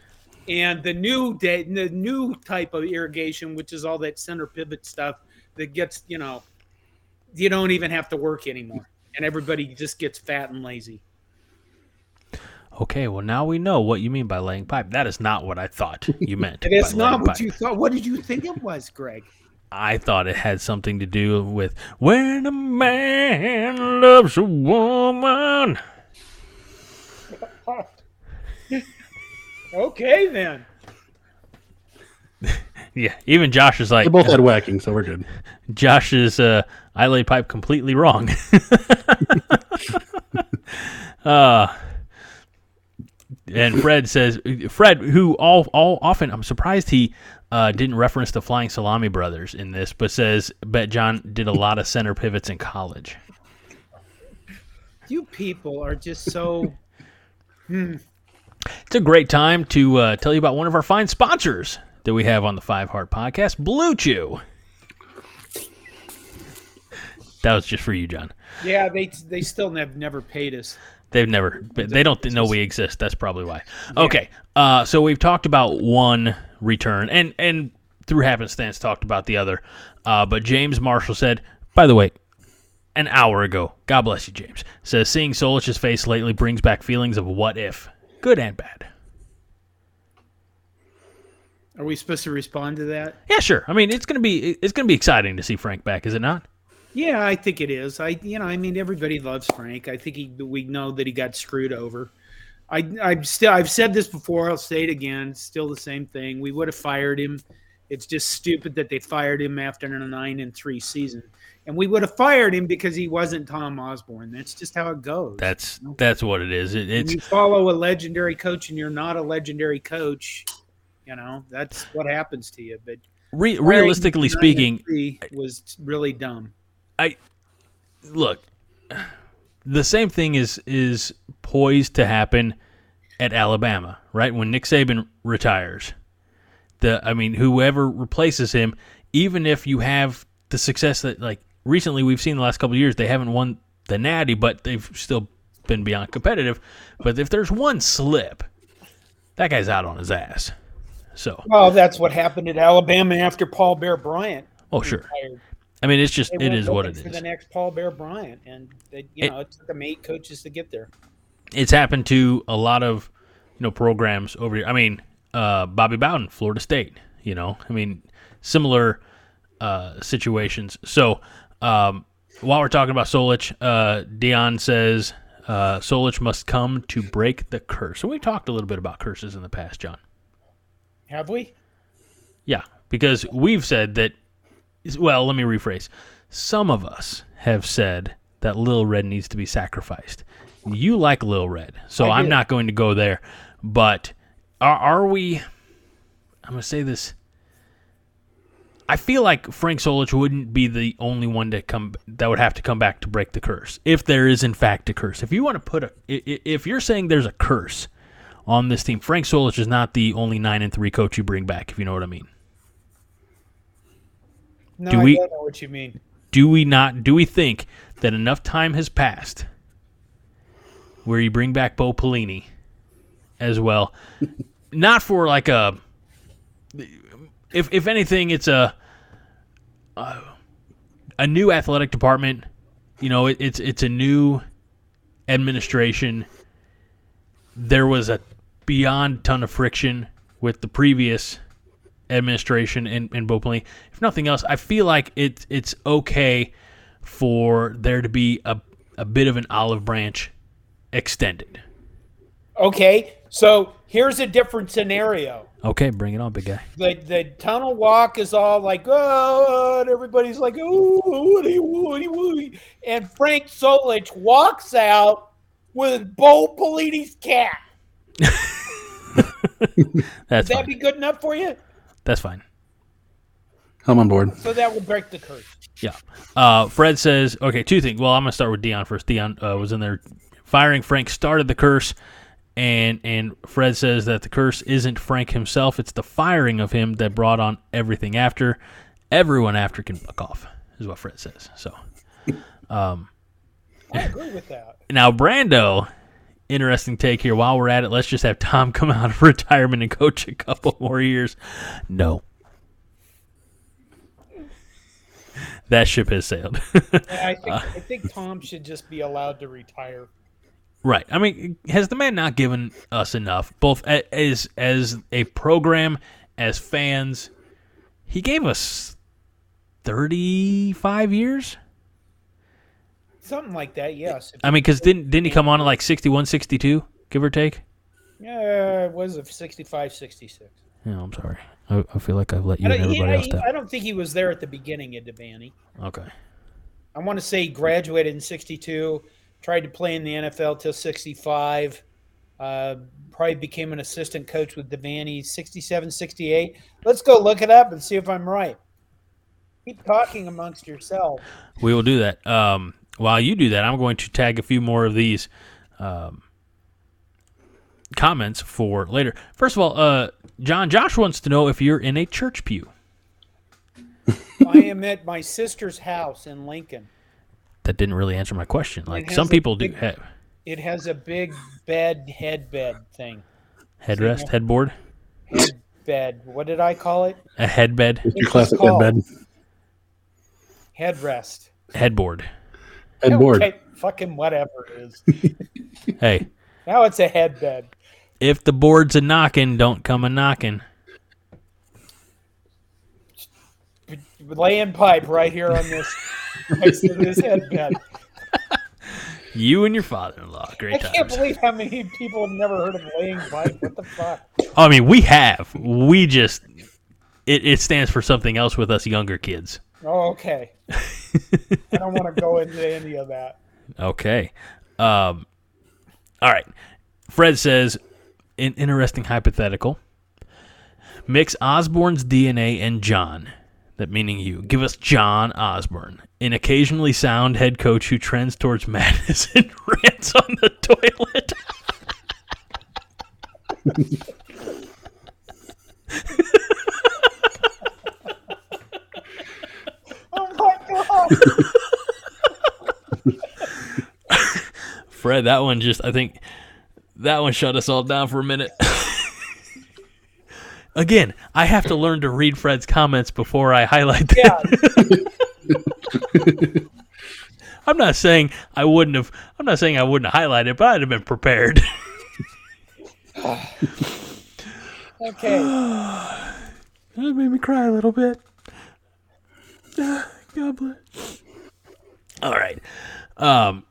and the new day, the new type of irrigation, which is all that center pivot stuff that gets, you know, you don't even have to work anymore, and everybody just gets fat and lazy. Okay, well now we know what you mean by laying pipe. That is not what I thought you meant. it is not what pipe. you thought. What did you think it was, Greg? I thought it had something to do with when a man loves a woman. Okay, then. yeah, even Josh is like. They both had whacking, so we're good. Josh is uh, I lay pipe completely wrong. uh, and Fred says, Fred, who all all often, I'm surprised he uh, didn't reference the Flying Salami Brothers in this, but says, bet John did a lot of center pivots in college. You people are just so. hmm. It's a great time to uh, tell you about one of our fine sponsors that we have on the Five Heart Podcast, BlueChew. That was just for you, John. Yeah, they they still have never paid us. They've never. They don't know we exist. That's probably why. Okay, uh, so we've talked about one return, and and through happenstance talked about the other. Uh, but James Marshall said, by the way, an hour ago, God bless you, James, says seeing Solich's face lately brings back feelings of what if good and bad. Are we supposed to respond to that? Yeah, sure. I mean, it's gonna be it's gonna be exciting to see Frank back, is it not? Yeah, I think it is. I you know, I mean, everybody loves Frank. I think he we know that he got screwed over. I I'm still I've said this before. I'll say it again. Still the same thing. We would have fired him. It's just stupid that they fired him after a nine and three season and we would have fired him because he wasn't Tom Osborne. That's just how it goes. That's you know? that's what it is. It, it's you follow a legendary coach and you're not a legendary coach. You know that's what happens to you. But Re- realistically speaking, was really dumb. I look. The same thing is is poised to happen at Alabama, right? When Nick Saban retires, the I mean, whoever replaces him, even if you have the success that like recently we've seen the last couple years they haven't won the Natty, but they've still been beyond competitive. But if there's one slip, that guy's out on his ass. So well, that's what happened at Alabama after Paul Bear Bryant. Oh sure. Retired. I mean, it's just it is what it is. the next Paul Bear Bryant, and they, you it, know it took them eight coaches to get there. It's happened to a lot of you know programs over here. I mean, uh, Bobby Bowden, Florida State. You know, I mean, similar uh, situations. So um, while we're talking about Solich, uh, Dion says uh, Solich must come to break the curse. So we talked a little bit about curses in the past, John. Have we? Yeah, because we've said that. Well, let me rephrase. Some of us have said that Lil Red needs to be sacrificed. You like Lil Red, so I'm not going to go there. But are, are we? I'm gonna say this. I feel like Frank Solich wouldn't be the only one to come that would have to come back to break the curse, if there is in fact a curse. If you want to put a, if you're saying there's a curse on this team, Frank Solich is not the only nine and three coach you bring back. If you know what I mean. No, do we, I don't know what you mean. Do we not? Do we think that enough time has passed where you bring back Bo Pelini as well? not for like a if if anything, it's a a new athletic department. You know, it, it's it's a new administration. There was a beyond ton of friction with the previous administration in, and Bo Pelini. If nothing else, I feel like it, it's okay for there to be a, a bit of an olive branch extended. Okay, so here's a different scenario. Okay, bring it on, big guy. The the tunnel walk is all like, oh, and everybody's like, oh, woody, woody, woody. And Frank Solich walks out with Bo Pelini's cat. That's Would that be good enough for you? That's fine. I'm on board. So that will break the curse. Yeah. Uh, Fred says, okay, two things. Well, I'm going to start with Dion first. Dion uh, was in there firing Frank, started the curse and and Fred says that the curse isn't Frank himself; it's the firing of him that brought on everything after. Everyone after can fuck off, is what Fred says. So, um, I agree with that. Now, Brando, interesting take here. While we're at it, let's just have Tom come out of retirement and coach a couple more years. No. That ship has sailed. I, think, uh, I think Tom should just be allowed to retire. Right. I mean, has the man not given us enough, both as as a program, as fans? He gave us thirty five years. Something like that, yes. I mean, because didn't didn't he come on at like 61, 62, give or take? Yeah, it was a 65, 66. Yeah, I'm sorry. I, I feel like I've let you and everybody he, else down. I don't think he was there at the beginning of Devaney. Okay. I want to say he graduated in 62 tried to play in the NFL till 65. Uh, probably became an assistant coach with Devaney 67, 68. Let's go look it up and see if I'm right. Keep talking amongst yourselves. We will do that. Um, while you do that, I'm going to tag a few more of these um, comments for later. First of all, uh, John Josh wants to know if you're in a church pew. I am at my sister's house in Lincoln that didn't really answer my question. Like some people big, do have. It has a big bed headbed thing. Headrest, headboard. Headbed. What did I call it? A headbed. It's your classic headbed. Headrest. Headboard. Headboard. Okay, fucking whatever it is. hey. Now it's a headbed. If the board's a knocking, don't come a knocking. Laying pipe right here on this next to this headband. You and your father-in-law. Great I can't believe how many people have never heard of laying pipe. What the fuck? I mean, we have. We just it, it stands for something else with us younger kids. Oh, okay. I don't want to go into any of that. Okay. Um, all right. Fred says, an interesting hypothetical. Mix Osborne's DNA and John that meaning you. Give us John Osborne, an occasionally sound head coach who trends towards madness and rants on the toilet. oh my god. Fred, that one just I think that one shut us all down for a minute. Again, I have to learn to read Fred's comments before I highlight them. Yeah. I'm not saying I wouldn't have. I'm not saying I wouldn't have highlighted, but I'd have been prepared. okay. that made me cry a little bit. God bless. All right. Um,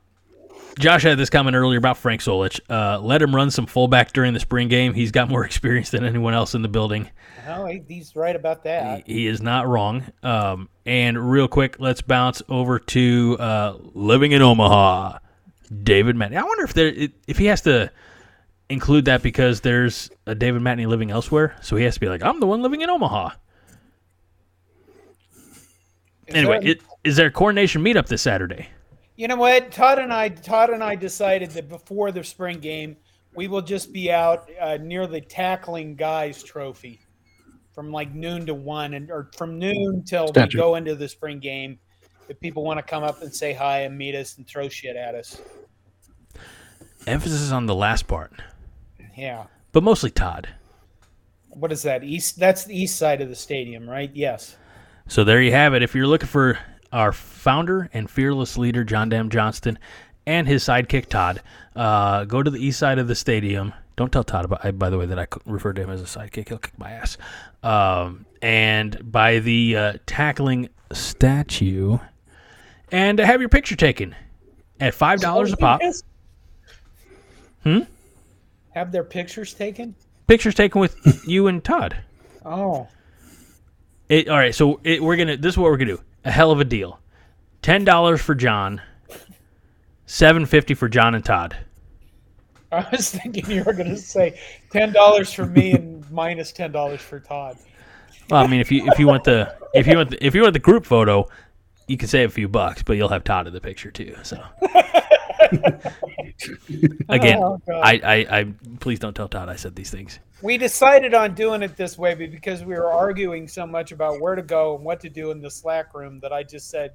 Josh had this comment earlier about Frank Solich. Uh, let him run some fullback during the spring game. He's got more experience than anyone else in the building. Oh, he's right about that. He, he is not wrong. Um, and real quick, let's bounce over to uh, living in Omaha, David Matney. I wonder if there if he has to include that because there's a David Matney living elsewhere, so he has to be like, I'm the one living in Omaha. Is anyway, that, it, is there a coordination meetup this Saturday? You know what? Todd and I, Todd and I decided that before the spring game, we will just be out uh, near the tackling guys trophy from like noon to one, and or from noon till Statue. we go into the spring game. If people want to come up and say hi and meet us and throw shit at us. Emphasis on the last part. Yeah. But mostly Todd. What is that? East that's the east side of the stadium, right? Yes. So there you have it. If you're looking for our founder and fearless leader, John Dam Johnston, and his sidekick Todd, uh, go to the east side of the stadium. Don't tell Todd about. by the way, that I referred to him as a sidekick. He'll kick my ass. Um, and by the uh, tackling statue, and have your picture taken at five dollars a pop. Hmm. Have their pictures taken. Pictures taken with you and Todd. Oh. It, all right, so it, we're gonna. This is what we're gonna do. A hell of a deal. Ten dollars for John. Seven fifty for John and Todd. I was thinking you were going to say ten dollars for me and minus ten dollars for Todd. Well, I mean, if you if you want the if you want the, if you want the group photo, you can save a few bucks, but you'll have Todd in the picture too. So again, oh, I, I I please don't tell Todd I said these things. We decided on doing it this way because we were arguing so much about where to go and what to do in the Slack room that I just said,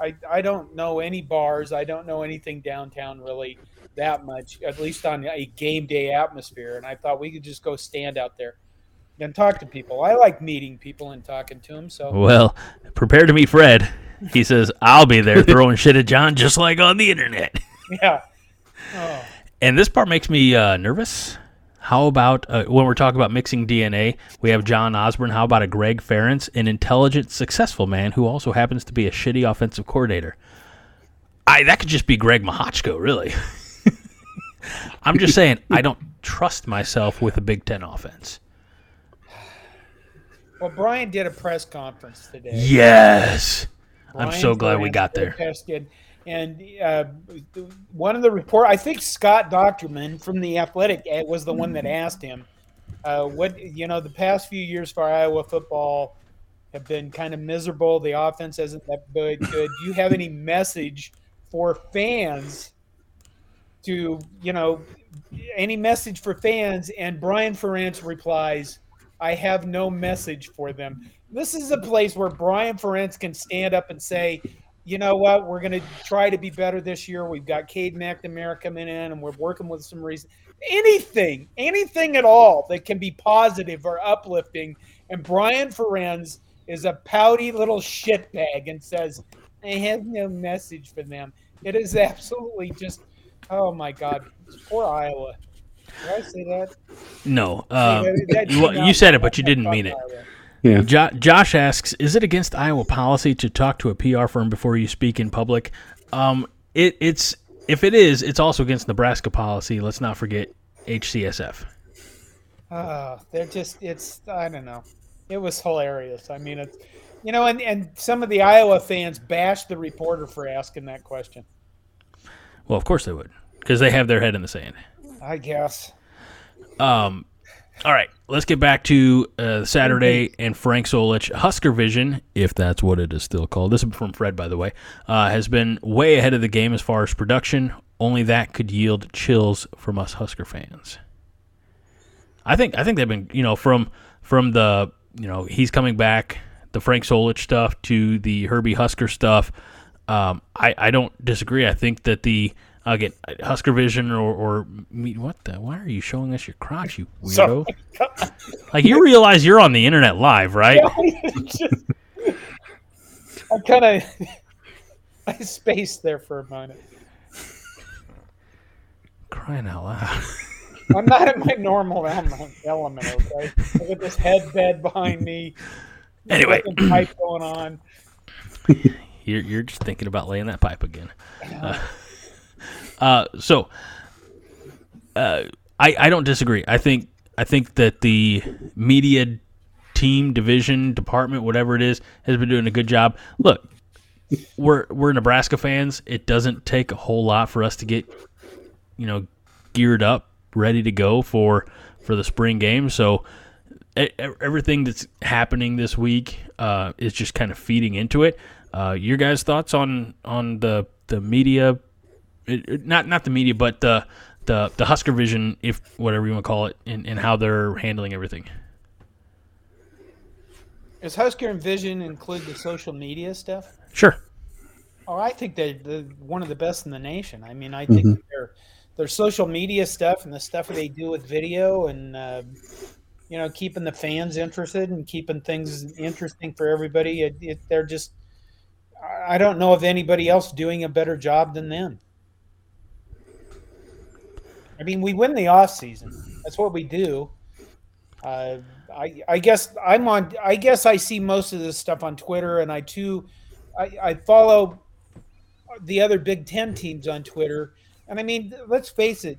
I I don't know any bars. I don't know anything downtown really that much, at least on a game day atmosphere. And I thought we could just go stand out there and talk to people. I like meeting people and talking to them. So well, prepare to meet Fred. He says I'll be there throwing shit at John just like on the internet. Yeah. Oh. And this part makes me uh, nervous. How about uh, when we're talking about mixing DNA? We have John Osborne. How about a Greg Ferentz, an intelligent, successful man who also happens to be a shitty offensive coordinator? I that could just be Greg Mahochko, really. I'm just saying, I don't trust myself with a Big Ten offense. Well, Brian did a press conference today. Yes. Brian I'm so glad we got there. And uh, one of the report, I think Scott Dochterman from the Athletic eh, was the one that asked him, uh, "What you know, the past few years for Iowa football have been kind of miserable. The offense isn't that good. Good. Do you have any message for fans to you know any message for fans and brian ferentz replies i have no message for them this is a place where brian ferentz can stand up and say you know what we're going to try to be better this year we've got cade mcnamara coming in and we're working with some reason anything anything at all that can be positive or uplifting and brian ferentz is a pouty little shitbag and says i have no message for them it is absolutely just Oh my God, poor Iowa. Did I say that? No, um, that you, you said it, but you didn't mean it. Yeah. Jo- Josh asks, "Is it against Iowa policy to talk to a PR firm before you speak in public?" Um, it, it's if it is, it's also against Nebraska policy. Let's not forget HCSF. Uh, they're just it's I don't know. It was hilarious. I mean, it's you know, and and some of the Iowa fans bashed the reporter for asking that question. Well, of course they would, because they have their head in the sand. I guess. Um, all right, let's get back to uh, Saturday and Frank Solich. Husker Vision, if that's what it is still called. This is from Fred, by the way, uh, has been way ahead of the game as far as production. Only that could yield chills from us Husker fans. I think I think they've been you know from from the you know he's coming back the Frank Solich stuff to the Herbie Husker stuff. Um, I, I don't disagree. I think that the again Husker Vision or, or what the why are you showing us your crotch, you weirdo? like you realize you're on the internet live, right? I kind of I spaced there for a moment. Crying out loud. I'm not in my normal element, okay? Look at this headbed behind me. Anyway, pipe going on. You're you're just thinking about laying that pipe again. Uh, uh, so, uh, I I don't disagree. I think I think that the media team, division, department, whatever it is, has been doing a good job. Look, we're we're Nebraska fans. It doesn't take a whole lot for us to get, you know, geared up ready to go for for the spring game. So everything that's happening this week uh, is just kind of feeding into it. Uh, your guys' thoughts on on the the media, it, not not the media, but the the the Husker Vision, if whatever you want to call it, and, and how they're handling everything. Does Husker Vision include the social media stuff? Sure. Oh, I think they're, they're one of the best in the nation. I mean, I think mm-hmm. their their social media stuff and the stuff they do with video and uh, you know keeping the fans interested and keeping things interesting for everybody. It, it, they're just I don't know of anybody else doing a better job than them. I mean, we win the off season. That's what we do. Uh, I, I guess I'm on. I guess I see most of this stuff on Twitter, and I too, I, I follow the other Big Ten teams on Twitter. And I mean, let's face it,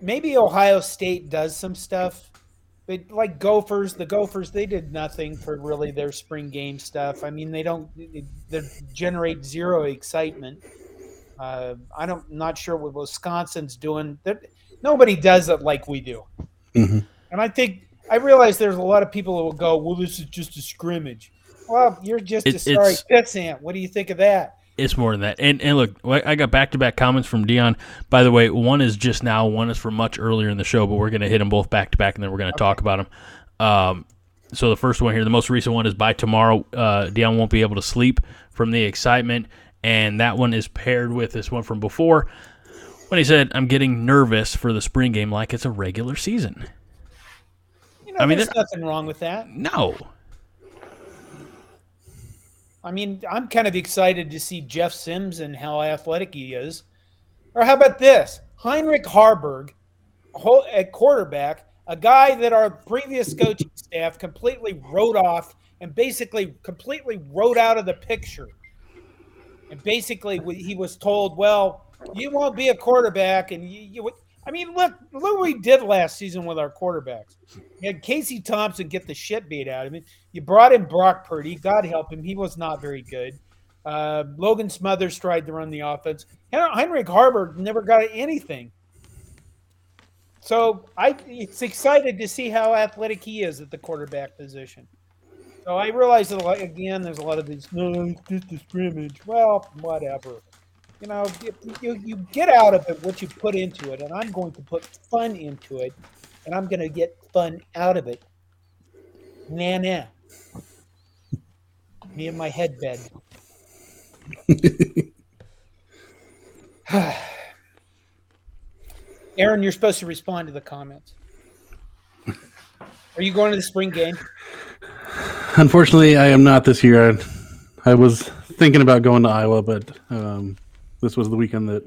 maybe Ohio State does some stuff, but like Gophers, the Gophers, they did nothing for really their spring game stuff. I mean, they don't they generate zero excitement. Uh, I don't not sure what Wisconsin's doing. They're, nobody does it like we do. Mm-hmm. And I think I realize there's a lot of people who will go, "Well, this is just a scrimmage." Well, you're just it, a sorry pissant. What do you think of that? It's more than that. And and look, I got back to back comments from Dion. By the way, one is just now, one is from much earlier in the show, but we're going to hit them both back to back, and then we're going to okay. talk about them. Um, so the first one here, the most recent one is by tomorrow. Uh, Dion won't be able to sleep from the excitement, and that one is paired with this one from before when he said, "I'm getting nervous for the spring game like it's a regular season." You know, I mean, there's nothing wrong with that. No, I mean, I'm kind of excited to see Jeff Sims and how athletic he is. Or how about this? Heinrich Haarberg, at quarterback, a guy that our previous coaching staff completely wrote off and basically completely wrote out of the picture. And basically, he was told, well, you won't be a quarterback. And you, you I mean, look, look what we did last season with our quarterbacks. You had Casey Thompson get the shit beat out of him. You brought in Brock Purdy. God help him. He was not very good. Uh, Logan Smothers tried to run the offense. Heinrich Haarberg never got anything. So I it's excited to see how athletic he is at the quarterback position. So I realize that again, there's a lot of these. No, it's just a scrimmage. Well, whatever you know, you, you get out of it what you put into it, and I'm going to put fun into it, and I'm going to get fun out of it. Nah, nah. Me and my headbed. Aaron, you're supposed to respond to the comments. Are you going to the spring game? Unfortunately, I am not this year. I, I was thinking about going to Iowa, but um, this was the weekend that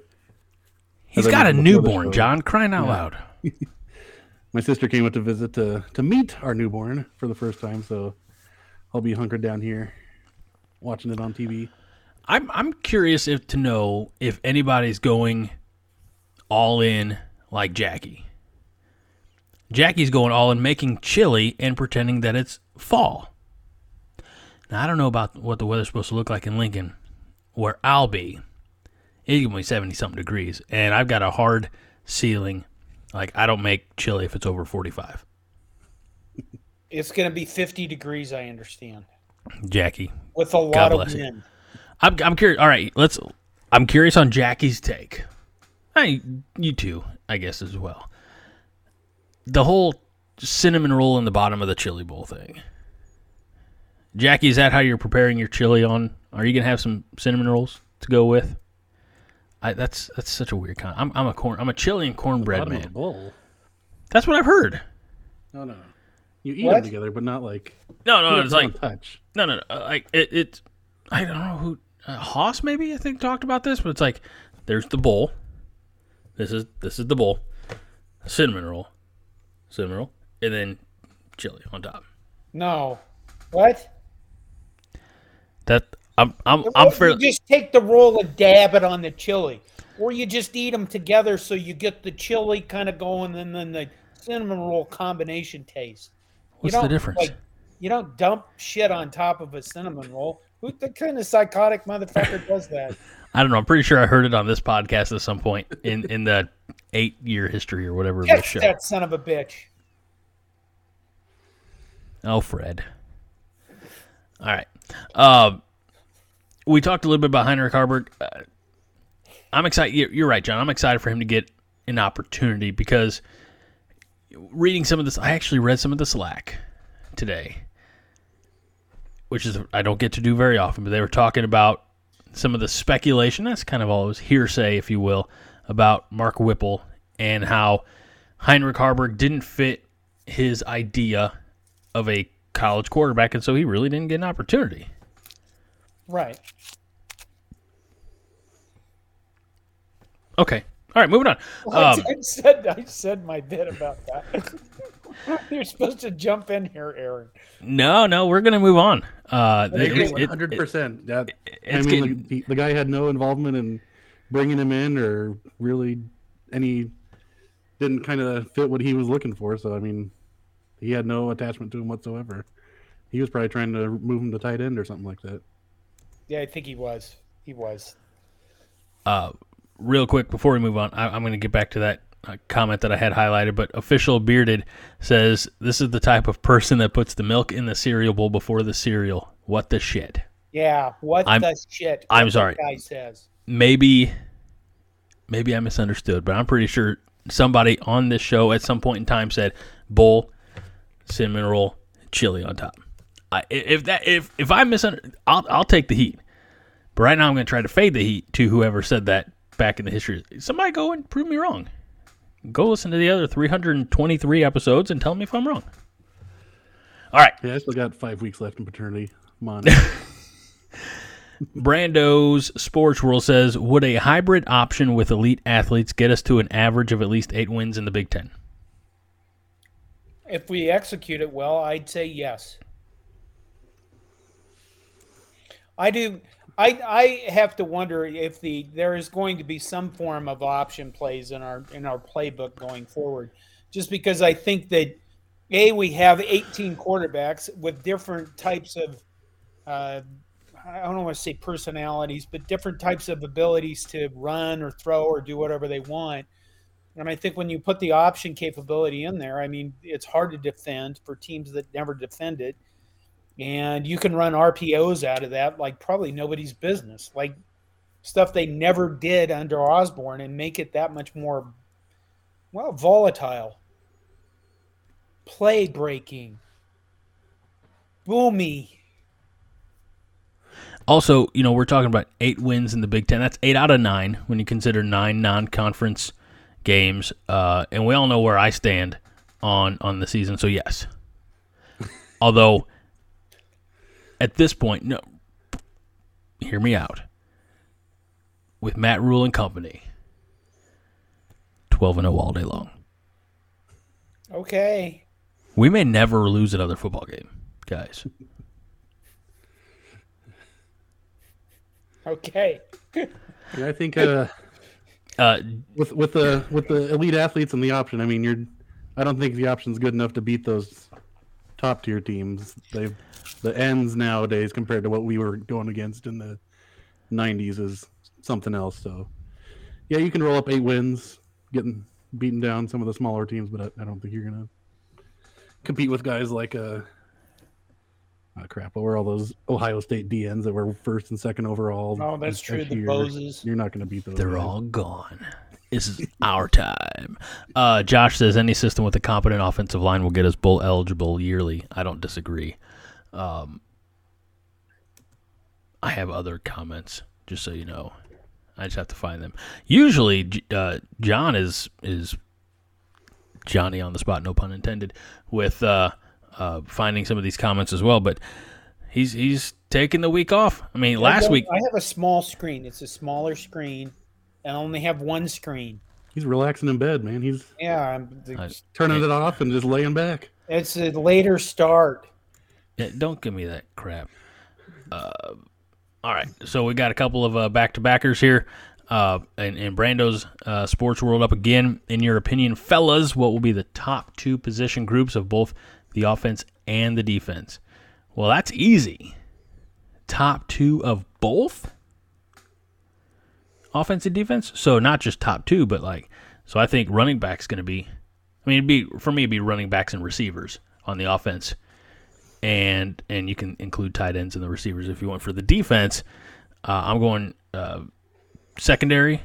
he's got a newborn. John, crying out yeah. loud. My sister came up to visit to to meet our newborn for the first time, so I'll be hunkered down here watching it on TV. I'm I'm curious if to know if anybody's going all in like Jackie. Jackie's going all in making chili and pretending that it's fall. Now I don't know about what the weather's supposed to look like in Lincoln, where I'll be it's gonna be seventy something degrees, and I've got a hard ceiling. Like I don't make chili if it's over forty five. It's gonna be fifty degrees. I understand. Jackie, with a lot God of wind. I'm I'm curious. All right, let's. I'm curious on Jackie's take. I you too, I guess as well. The whole cinnamon roll in the bottom of the chili bowl thing. Jackie, is that how you're preparing your chili on? Are you gonna have some cinnamon rolls to go with? I, that's that's such a weird kind. I'm I'm a corn I'm a chili and cornbread man. bowl. That's what I've heard. No, no, you eat what? them together, but not like no, no. It's like touch. No, no, no. Uh, like it, it. I don't know who uh, Haas maybe I think talked about this, but it's like there's the bowl. This is this is the bowl, cinnamon roll, cinnamon roll, and then chili on top. No, what? That I'm I'm I'm fairly. You just take the roll and dab it on the chili, or you just eat them together so you get the chili kind of going, and then the cinnamon roll combination taste. What's the difference? Like, you don't dump shit on top of a cinnamon roll. Who the kind of psychotic motherfucker does that? I don't know. I'm pretty sure I heard it on this podcast at some point in in the eight year history or whatever Catch show. That son of a bitch. Oh, Fred. All right. Uh, we talked a little bit about Heinrich Haarberg. Uh, I'm excited. You're right, John. I'm excited for him to get an opportunity because reading some of this, I actually read some of the Slack today, which is I don't get to do very often. But they were talking about some of the speculation. That's kind of all it was hearsay, if you will, about Mark Whipple and how Heinrich Haarberg didn't fit his idea of a college quarterback, and so he really didn't get an opportunity. Right. Okay. All right, moving on. Well, um, I said I said my bit about that. You're supposed to jump in here, Aaron. No, no, we're gonna move on. Uh, one hundred percent. I mean, getting... the, the guy had no involvement in bringing him in, or really any didn't kind of fit what he was looking for. So I mean, he had no attachment to him whatsoever. He was probably trying to move him to tight end or something like that. Yeah, I think he was. He was. Uh, real quick before we move on, I, am going to get back to that uh, comment that I had highlighted. But official bearded says this is the type of person that puts the milk in the cereal bowl before the cereal. What the shit? Yeah, what I'm, the shit? I'm sorry. Guy says maybe, maybe I misunderstood, but I'm pretty sure somebody on this show at some point in time said bowl, cinnamon roll, chili on top. I, if that if if I misunderstood, I'll I'll take the heat. But right now, I'm going to try to fade the heat to whoever said that back in the history. Somebody go and prove me wrong. Go listen to the other 323 episodes and tell me if I'm wrong. All right. Yeah, I still got five weeks left in paternity. Come on. Brando's Sports World says, would a hybrid option with elite athletes get us to an average of at least eight wins in the Big Ten? If we execute it well, I'd say yes. I do. I I have to wonder if the there is going to be some form of option plays in our in our playbook going forward, just because I think that a we have 18 quarterbacks with different types of uh, I don't want to say personalities, but different types of abilities to run or throw or do whatever they want. And I think when you put the option capability in there, I mean, it's hard to defend for teams that never defend it and you can run RPOs out of that like probably nobody's business, like stuff they never did under Osborne, and make it that much more well volatile, play breaking, boomy. Also, you know, we're talking about eight wins in the Big Ten. That's eight out of nine when you consider nine non-conference games, uh, and we all know where I stand on on the season. So yes, although at this point, no. Hear me out. With Matt Rhule and company, 12 and 0 all day long. Okay. We may never lose another football game, guys. Okay. yeah, I think uh, uh, with with the with the elite athletes and the option, I mean, you're. I don't think the option's good enough to beat those top tier teams. They've the ends nowadays compared to what we were going against in the 90s is something else. So, yeah, you can roll up eight wins, getting beaten down some of the smaller teams, but I, I don't think you're gonna compete with guys like uh, oh crap. What were all those Ohio State DNs that were first and second overall? Oh, that's true. The Bosas. You're not going to beat those. They're guys. all gone. This is our time. Uh, Josh says any system with a competent offensive line will get us bowl eligible yearly. I don't disagree. Um, I have other comments, just so you know. I just have to find them. Usually, uh, John is is Johnny on the spot, no pun intended, with uh, uh, finding some of these comments as well. But he's he's taking the week off. I mean, last I week I have a small screen. It's a smaller screen, and I only have one screen. He's relaxing in bed, man. He's yeah, I'm turning it off and just laying back. It's a later start. Yeah, don't give me that crap. Uh, all right, so we got a couple of uh, back-to-backers here. Uh, and, and Brando's uh, Sports World up again. In your opinion, fellas, what will be the top two position groups of both the offense and the defense? Well, that's easy. Top two of both? Offense and defense. So not just top two, but like so I think running back's going to be. I mean, it'd be for me, it'd be running backs and receivers on the offense, and and you can include tight ends and the receivers if you want. For the defense, uh, I'm going uh, secondary,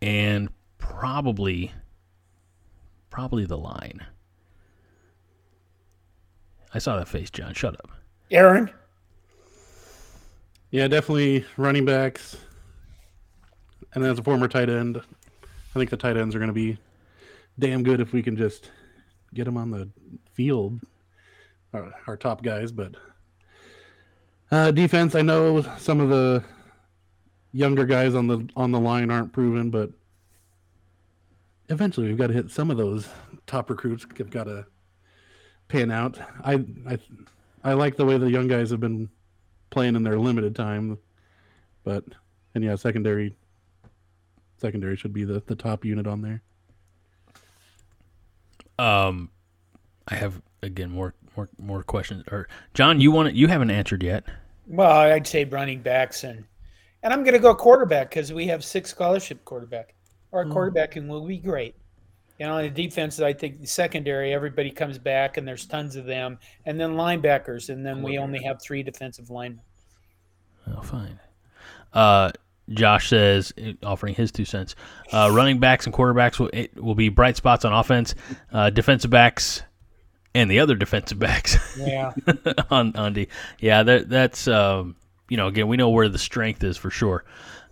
and probably probably the line. I saw that face, John. Shut up. Aaron. Yeah, definitely running backs. And as a former tight end, I think the tight ends are going to be damn good if we can just get them on the field, our, our top guys. But uh, defense, I know some of the younger guys on the on the line aren't proven, but eventually we've got to hit some of those top recruits. Have got to pan out. I I I like the way the young guys have been playing in their limited time, but and yeah, secondary secondary should be the the top unit on there. Um, I have again more more more questions. Or John, you want it? You haven't answered yet. Well, I'd say running backs and and I'm going to go quarterback because we have six scholarship quarterback. Our mm. quarterbacking will be great. And on the defense, I think the secondary, everybody comes back, and there's tons of them, and then linebackers, and then we only have three defensive linemen. Oh, fine. Uh, Josh says, offering his two cents, uh, running backs and quarterbacks will will be bright spots on offense. Uh, defensive backs and the other defensive backs. Yeah. on on D. Yeah, that that's um, you know again we know where the strength is for sure.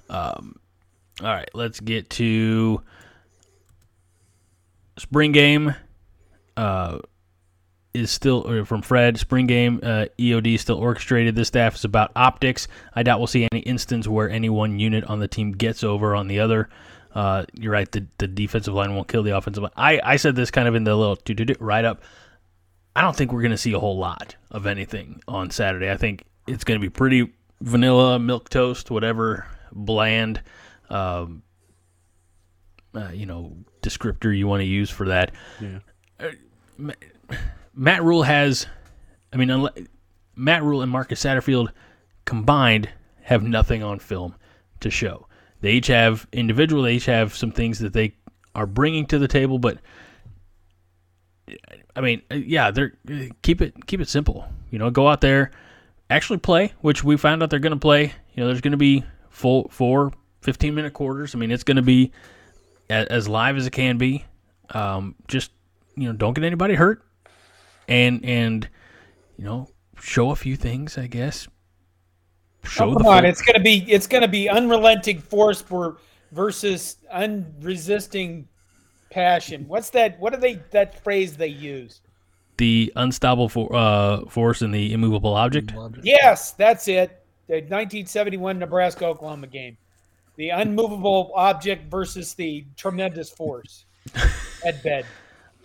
Um, all right, let's get to spring game. Uh, is still from Fred. Spring game uh, EOD still orchestrated. This staff is about optics. I doubt we'll see any instance where any one unit on the team gets over on the other. Uh, you're right. The, the defensive line won't kill the offensive line. I, I said this kind of in the little write up. I don't think we're going to see a whole lot of anything on Saturday. I think it's going to be pretty vanilla, milk toast, whatever, bland, um, uh, you know, descriptor you want to use for that. Yeah. Uh, Matt Rhule has, I mean, Matt Rhule and Marcus Satterfield combined have nothing on film to show. They each have individual. They each have some things that they are bringing to the table, but I mean, yeah, they're keep it keep it simple. You know, go out there, actually play, which we found out they're going to play. You know, there's going to be full four 15 minute quarters. I mean, it's going to be as live as it can be. Um, just you know, don't get anybody hurt and and you know show a few things, I guess. Show oh, come on, it's gonna be it's gonna be unrelenting force for versus unresisting passion. What's that? What are they? That phrase they use? The unstoppable for, uh, force and the immovable object. Yes, that's it. The 1971 Nebraska Oklahoma game. The unmovable object versus the tremendous force. At bed.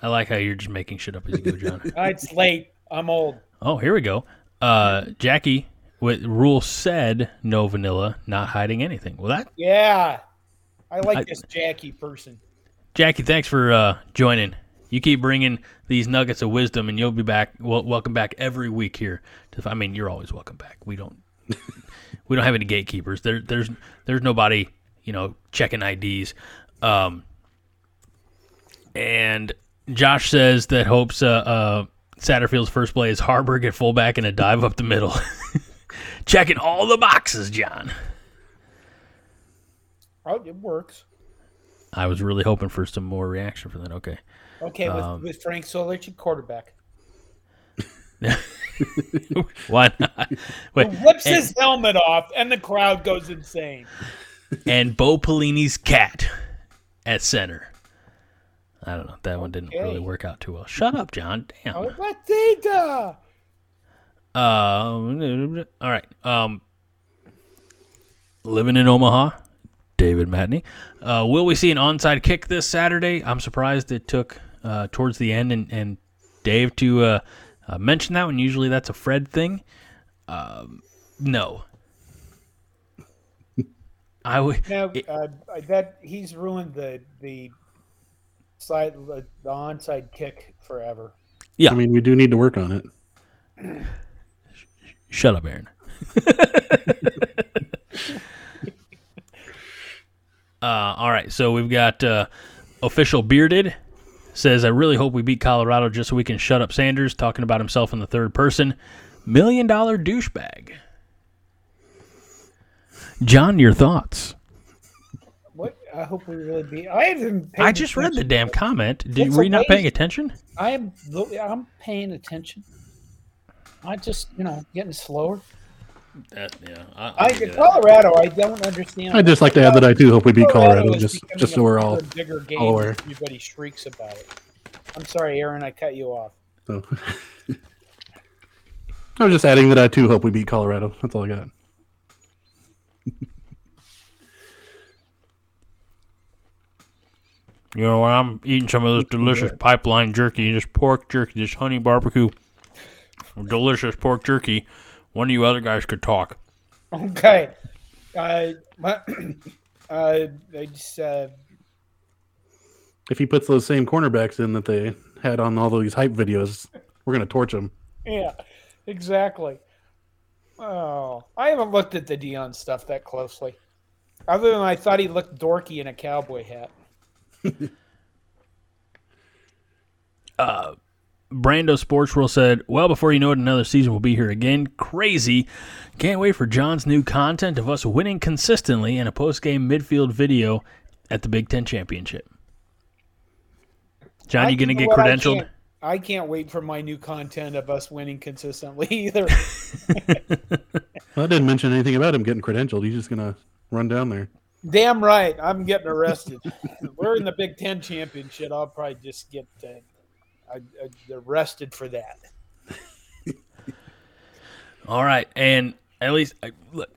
I like how you're just making shit up as you go, John. it's late. I'm old. Oh, here we go. Uh, Jackie, what Rhule said no vanilla, not hiding anything. Well, that yeah, I like I, this Jackie person. Jackie, thanks for uh, joining. You keep bringing these nuggets of wisdom, and you'll be back. Well, welcome back every week here. To, I mean, you're always welcome back. We don't we don't have any gatekeepers. There, there's there's nobody you know checking IDs. Um, and Josh says that hopes uh, uh, Satterfield's first play is Haarberg at fullback and a dive up the middle. Checking all the boxes, John. Oh, it works. I was really hoping for some more reaction for that. Okay. Okay, with, um, with Frank Solich at quarterback. Why not? Wait, he whips and, his helmet off, and the crowd goes insane. And Bo Pelini's cat at center. I don't know. That one didn't really work out too well. Shut up, John. Damn. Oh, um, all right. Um, living in Omaha, David Matney. Uh, will we see an onside kick this Saturday? I'm surprised it took uh, towards the end and, and Dave to uh, uh mention that one. Usually that's a Fred thing. Um, no. I would. Now, uh, that he's ruined the the side the onside kick forever. Yeah, I mean we do need to work on it. Shut up, Aaron. Uh, all right, so we've got uh, official bearded says I really hope we beat Colorado just so we can shut up Sanders talking about himself in the third person. Million dollar douchebag. John, your thoughts? What? I hope we really beat. I haven't. I just read the damn comment. Did, were you not paying attention? I am. I'm paying attention. I just, you know, getting slower. That, yeah, I, I Colorado. I don't understand. I'd just like to add that I do hope we beat Colorado, Colorado just just so we're all bigger game. All aware. Everybody shrieks about it. I'm sorry, Aaron. I cut you off. So, I was just adding that I too hope we beat Colorado. That's all I got. You know, when I'm eating some of this delicious pipeline jerky, this pork jerky, this honey barbecue, delicious pork jerky, one of you other guys could talk. Okay. Uh, my, uh, I just, uh, if he puts those same cornerbacks in that they had on all these hype videos, we're gonna torch them. Yeah, exactly. Oh, I haven't looked at the Dion stuff that closely. Other than I thought he looked dorky in a cowboy hat. uh, Brando Sports World said, Well, before you know it, another season will be here again. Crazy. Can't wait for John's new content of us winning consistently and a post game midfield video at the Big Ten Championship. John, you going to get credentialed? I can't, I can't, wait for my new content of us winning consistently either. well, I didn't mention anything about him getting credentialed. He's just going to run down there. Damn right. I'm getting arrested. We're in the Big Ten Championship. I'll probably just get. Uh, I, I, arrested for that. All right, and at least look,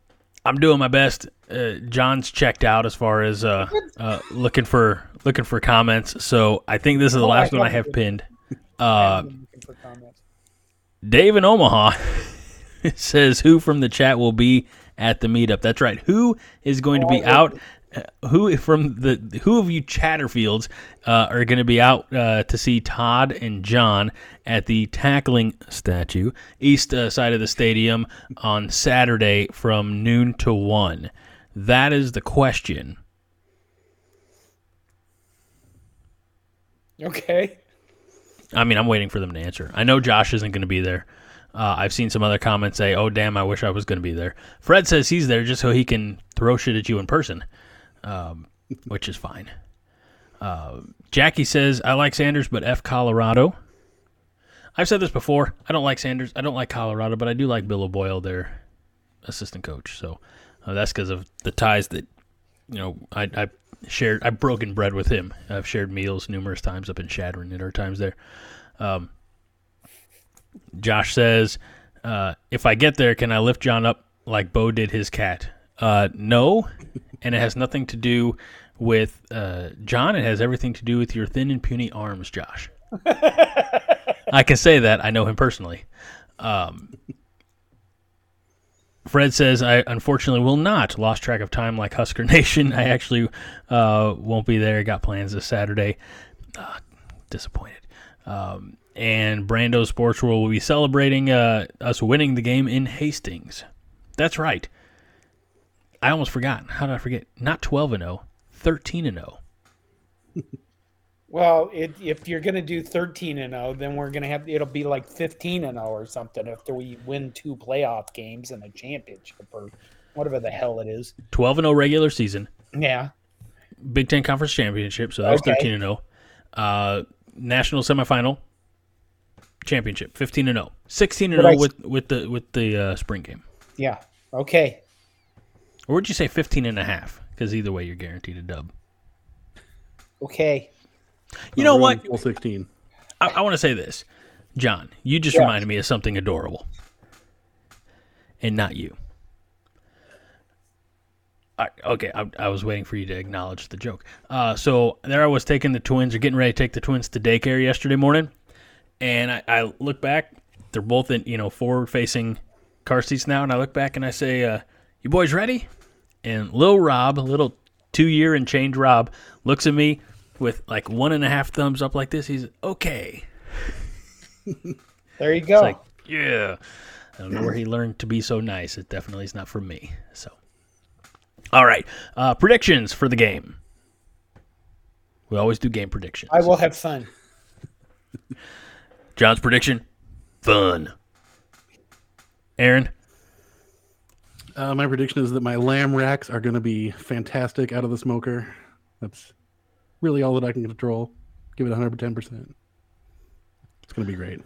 I'm doing my best. Uh, John's checked out as far as uh, uh, looking for looking for comments. So I think this is the oh, last I one I have pinned. Uh, Dave in Omaha says, "Who from the chat will be at the meetup?" That's right. Who is going to be out who from the who of you Chatterfields uh, are going to be out uh, to see Todd and John at the tackling statue east uh, side of the stadium on Saturday from noon to one? That is the question. Okay. I mean, I'm waiting for them to answer. I know Josh isn't going to be there. Uh, I've seen some other comments say, "Oh, damn, I wish I was going to be there." Fred says he's there just so he can throw shit at you in person um, which is fine. Uh, Jackie says, I like Sanders, but F Colorado. I've said this before. I don't like Sanders. I don't like Colorado, but I do like Bill O'Boyle, their assistant coach. So uh, that's because of the ties that, you know, I, I shared. I've broken bread with him. I've shared meals numerous times up in Chadron at our times there. Um, Josh says, uh, if I get there, can I lift John up like Bo did his cat? Uh, no, and it has nothing to do with uh, John. It has everything to do with your thin and puny arms, Josh. I can say that. I know him personally. Um, Fred says, I unfortunately will not. Lost track of time like Husker Nation. I actually uh, won't be there. Got plans this Saturday. Uh, disappointed. Um, and Brando Sports World will be celebrating uh, us winning the game in Hastings. That's right. I almost forgot. How did I forget? Not 12 and 0, 13 and 0. Well, it, if you're going to do 13 and 0, then we're going to have it'll be like 15 and 0 or something after we win two playoff games and a championship or whatever the hell it is. 12 and 0 regular season. Yeah. Big 10 conference championship, so that was okay. 13 and 0. Uh, national semifinal championship, 15 and 0. 16 and 0 with with the with the uh, spring game. Yeah. Okay. Or would you say 15 and a half? Because either way, you're guaranteed a dub. Okay. You know what? Full 16. I, I want to say this. John, you just reminded me of something adorable. And not you. I, okay, I, I, was waiting for you to acknowledge the joke. Uh, so there I was taking the twins, or getting ready to take the twins to daycare yesterday morning, and I, I look back. They're both in, you know, forward-facing car seats now, and I look back and I say, uh, "You boys ready?" And Lil Rob, little two year and change Rob, looks at me with like one and a half thumbs up like this. He's okay. There you go. like, yeah. I don't know where he learned to be so nice. It definitely is not for me. So All right. Uh, predictions for the game. We always do game predictions. I will have fun. John's prediction fun. Aaron? Uh, my prediction is that my lamb racks are going to be fantastic out of the smoker. That's really all that I can control. Give it 110%. It's going to be great.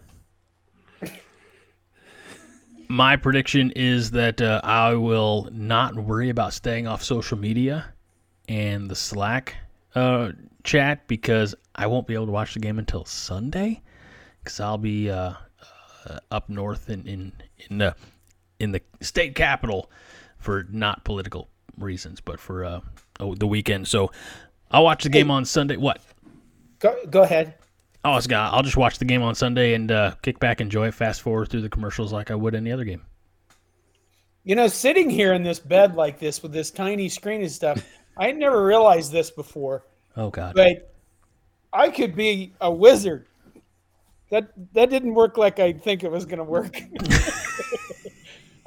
My prediction is that uh, I will not worry about staying off social media and the Slack uh, chat because I won't be able to watch the game until Sunday because I'll be uh, uh, up north in, in in the in the state capital for not political reasons, but for uh, oh, the weekend. So I'll watch the game on Sunday. What? Go go ahead. Oh, it's got. I'll just watch the game on Sunday and uh, kick back, enjoy it, fast forward through the commercials like I would any other game. You know, sitting here in this bed like this with this tiny screen and stuff, I never realized this before. Oh God! But I could be a wizard. That that didn't work like I think it was going to work.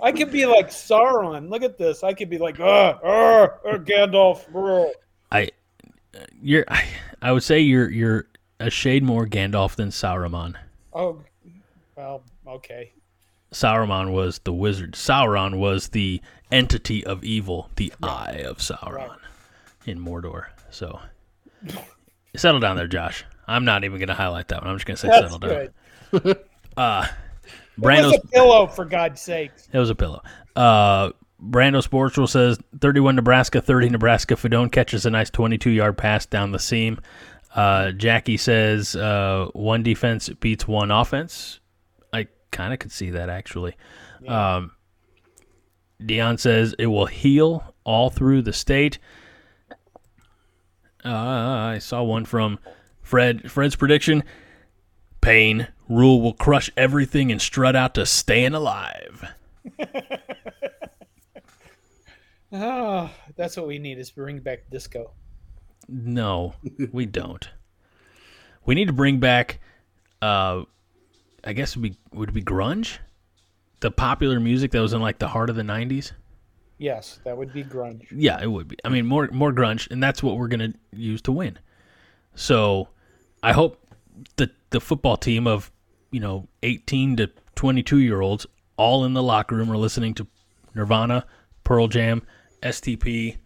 I could be like Sauron. Look at this. I could be like, uh, uh, uh Gandalf. Bro. I, you're. I, I would say you're you're a shade more Gandalf than Sauron. Oh, well, okay. Sauron was the wizard. Sauron was the entity of evil, the right. eye of Sauron right. in Mordor. So settle down there, Josh. I'm not even going to highlight that one. I'm just going to say That's settle good. down. uh, Brando's, it was a pillow, for God's sake. It was a pillow. Uh, Brando Sports World says 31 Nebraska, 30 Nebraska. Fidone catches a nice 22 yard pass down the seam. Uh, Jackie says uh, one defense beats one offense. I kind of could see that actually. Yeah. Um, Dion says it will heal all through the state. Uh, I saw one from Fred. Fred's prediction: Pain Rule will crush everything and strut out to staying alive. oh, that's what we need is bring back disco. No, we don't. We need to bring back. Uh, I guess would be would it be grunge, the popular music that was in like the heart of the '90s. Yes, that would be grunge. Yeah, it would be. I mean, more more grunge, and that's what we're gonna use to win. So, I hope the the football team of you know 18 to 22 year olds all in the locker room are listening to Nirvana, Pearl Jam, STP,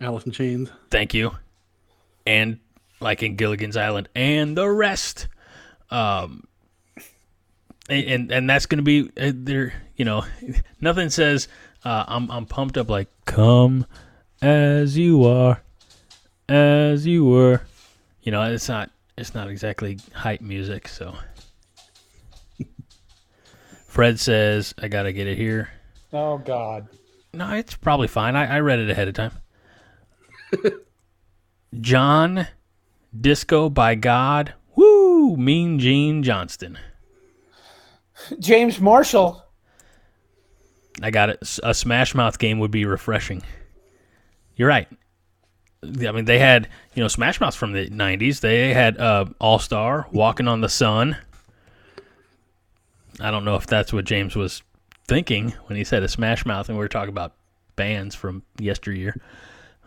Alice in Chains. Thank you. And like in Gilligan's Island and the rest. Um, and and, and that's going to be uh, there. You know, nothing says uh, I'm I'm pumped up like come as you are, as you were. You know, it's not it's not exactly hype music. So, Fred says I got to get it here. Oh God. No, it's probably fine. I, I read it ahead of time. John Disco by God. Woo! Mean Gene Johnston. James Marshall. I got it. A Smash Mouth game would be refreshing. You're right. I mean, they had you know Smash Mouth from the '90s. They had uh, All Star, Walking on the Sun. I don't know if that's what James was thinking when he said a Smash Mouth, and we were talking about bands from yesteryear.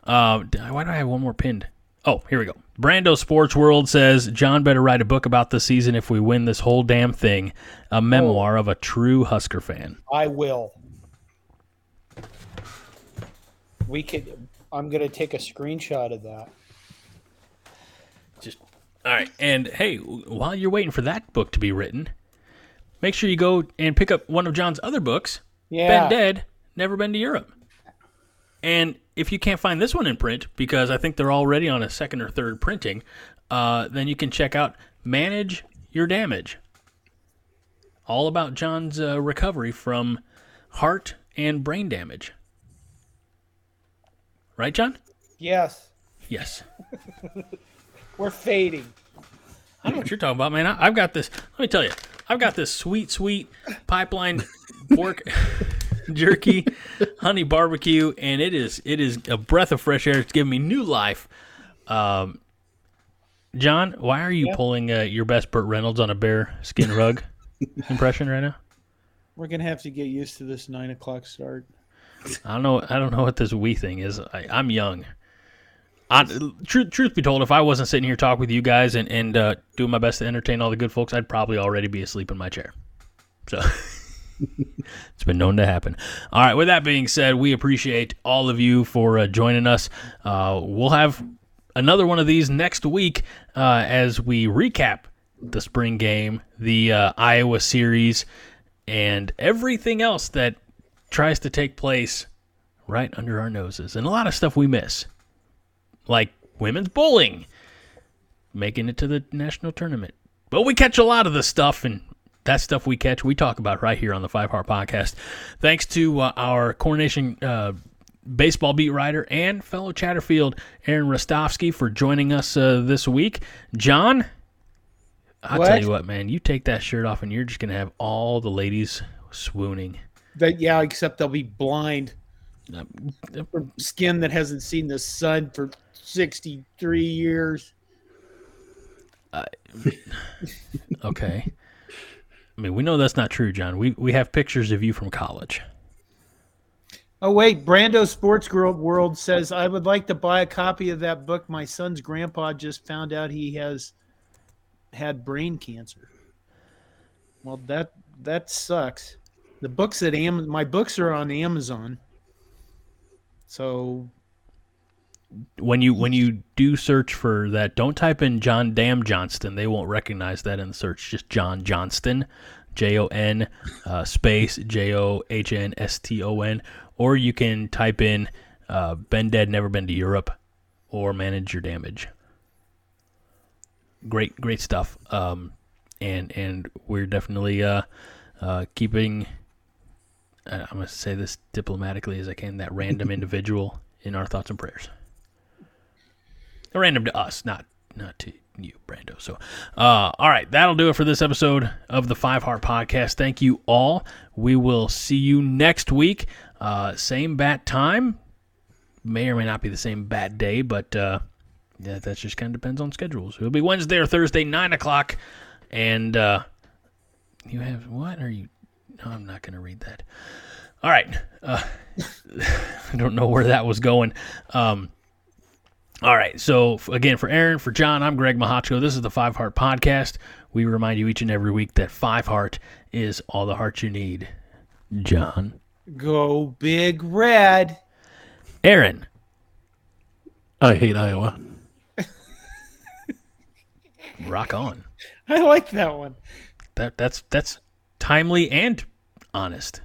Uh, why do I have one more pinned? Oh, here we go. Brando Sports World says John better write a book about the season if we win this whole damn thing. A memoir oh, of a true Husker fan. I will. We could. I'm gonna take a screenshot of that. Just all right. And hey, while you're waiting for that book to be written, make sure you go and pick up one of John's other books. Yeah. Been dead, never been to Europe. And if you can't find this one in print, because I think they're already on a second or third printing, uh, then you can check out Manage Your Damage. All about John's uh, recovery from heart and brain damage. Right, John? Yes. Yes. We're fading. I don't know what you're talking about, man. I, have got this. Let me tell you, I've got this sweet, sweet pipeline pork jerky, honey barbecue, and it is it is a breath of fresh air. It's giving me new life. Um, John, why are you pulling uh, your best Burt Reynolds on a bear skin rug impression right now? We're gonna have to get used to this nine o'clock start. I don't know. I don't know what this we thing is. I, am young. I, truth, truth be told, if I wasn't sitting here talking with you guys and and uh, doing my best to entertain all the good folks, I'd probably already be asleep in my chair. So it's been known to happen. All right. With that being said, we appreciate all of you for uh, joining us. Uh, we'll have another one of these next week uh, as we recap the spring game, the uh, Iowa series, and everything else that tries to take place right under our noses, and a lot of stuff we miss, like women's bowling making it to the national tournament. But we catch a lot of the stuff, and that stuff we catch, we talk about right here on the Five Heart Podcast. Thanks to uh, our Corn Nation uh, baseball beat writer and fellow Chatterfield, Aaron Rostovsky, for joining us uh, this week. John, I'll what? tell you what, man, you take that shirt off and you're just going to have all the ladies swooning. That, yeah, except they'll be blind from skin that hasn't seen the sun for 63 years. Uh, okay. I mean, we know that's not true, John. We we have pictures of you from college. Oh wait, Brando Sports World says I would like to buy a copy of that book. My son's grandpa just found out he has had brain cancer. Well, that that sucks. The books at Am my books are on Amazon. So when you when you do search for that, don't type in John Dam Johnston. They won't recognize that in the search. Just John Johnston, J O N uh, space J O H N S T O N, or you can type in uh, "Been Dead, Never Been to Europe" or "Manage Your Damage." Great, great stuff. Um, and and we're definitely uh, uh, keeping. I'm going to say this diplomatically as I can. That random individual in our thoughts and prayers random to us, not not to you, Brando. So, uh, all right, that'll do it for this episode of the Five Heart Podcast. Thank you all. We will see you next week. Uh, same bat time. May or may not be the same bat day, but uh, yeah, that just kind of depends on schedules. It'll be Wednesday or Thursday, nine o'clock, and uh, you have what are you? No, I'm not going to read that. All right. Uh, I don't know where that was going. Um, all right. So, again, for Aaron, for John, I'm Greg Mahatcho. This is the Five Heart Podcast. We remind you each and every week that Five Heart is all the heart you need. John. Go Big Red. Aaron. I hate Iowa. Rock on. I like that one. That that's that's timely and honest.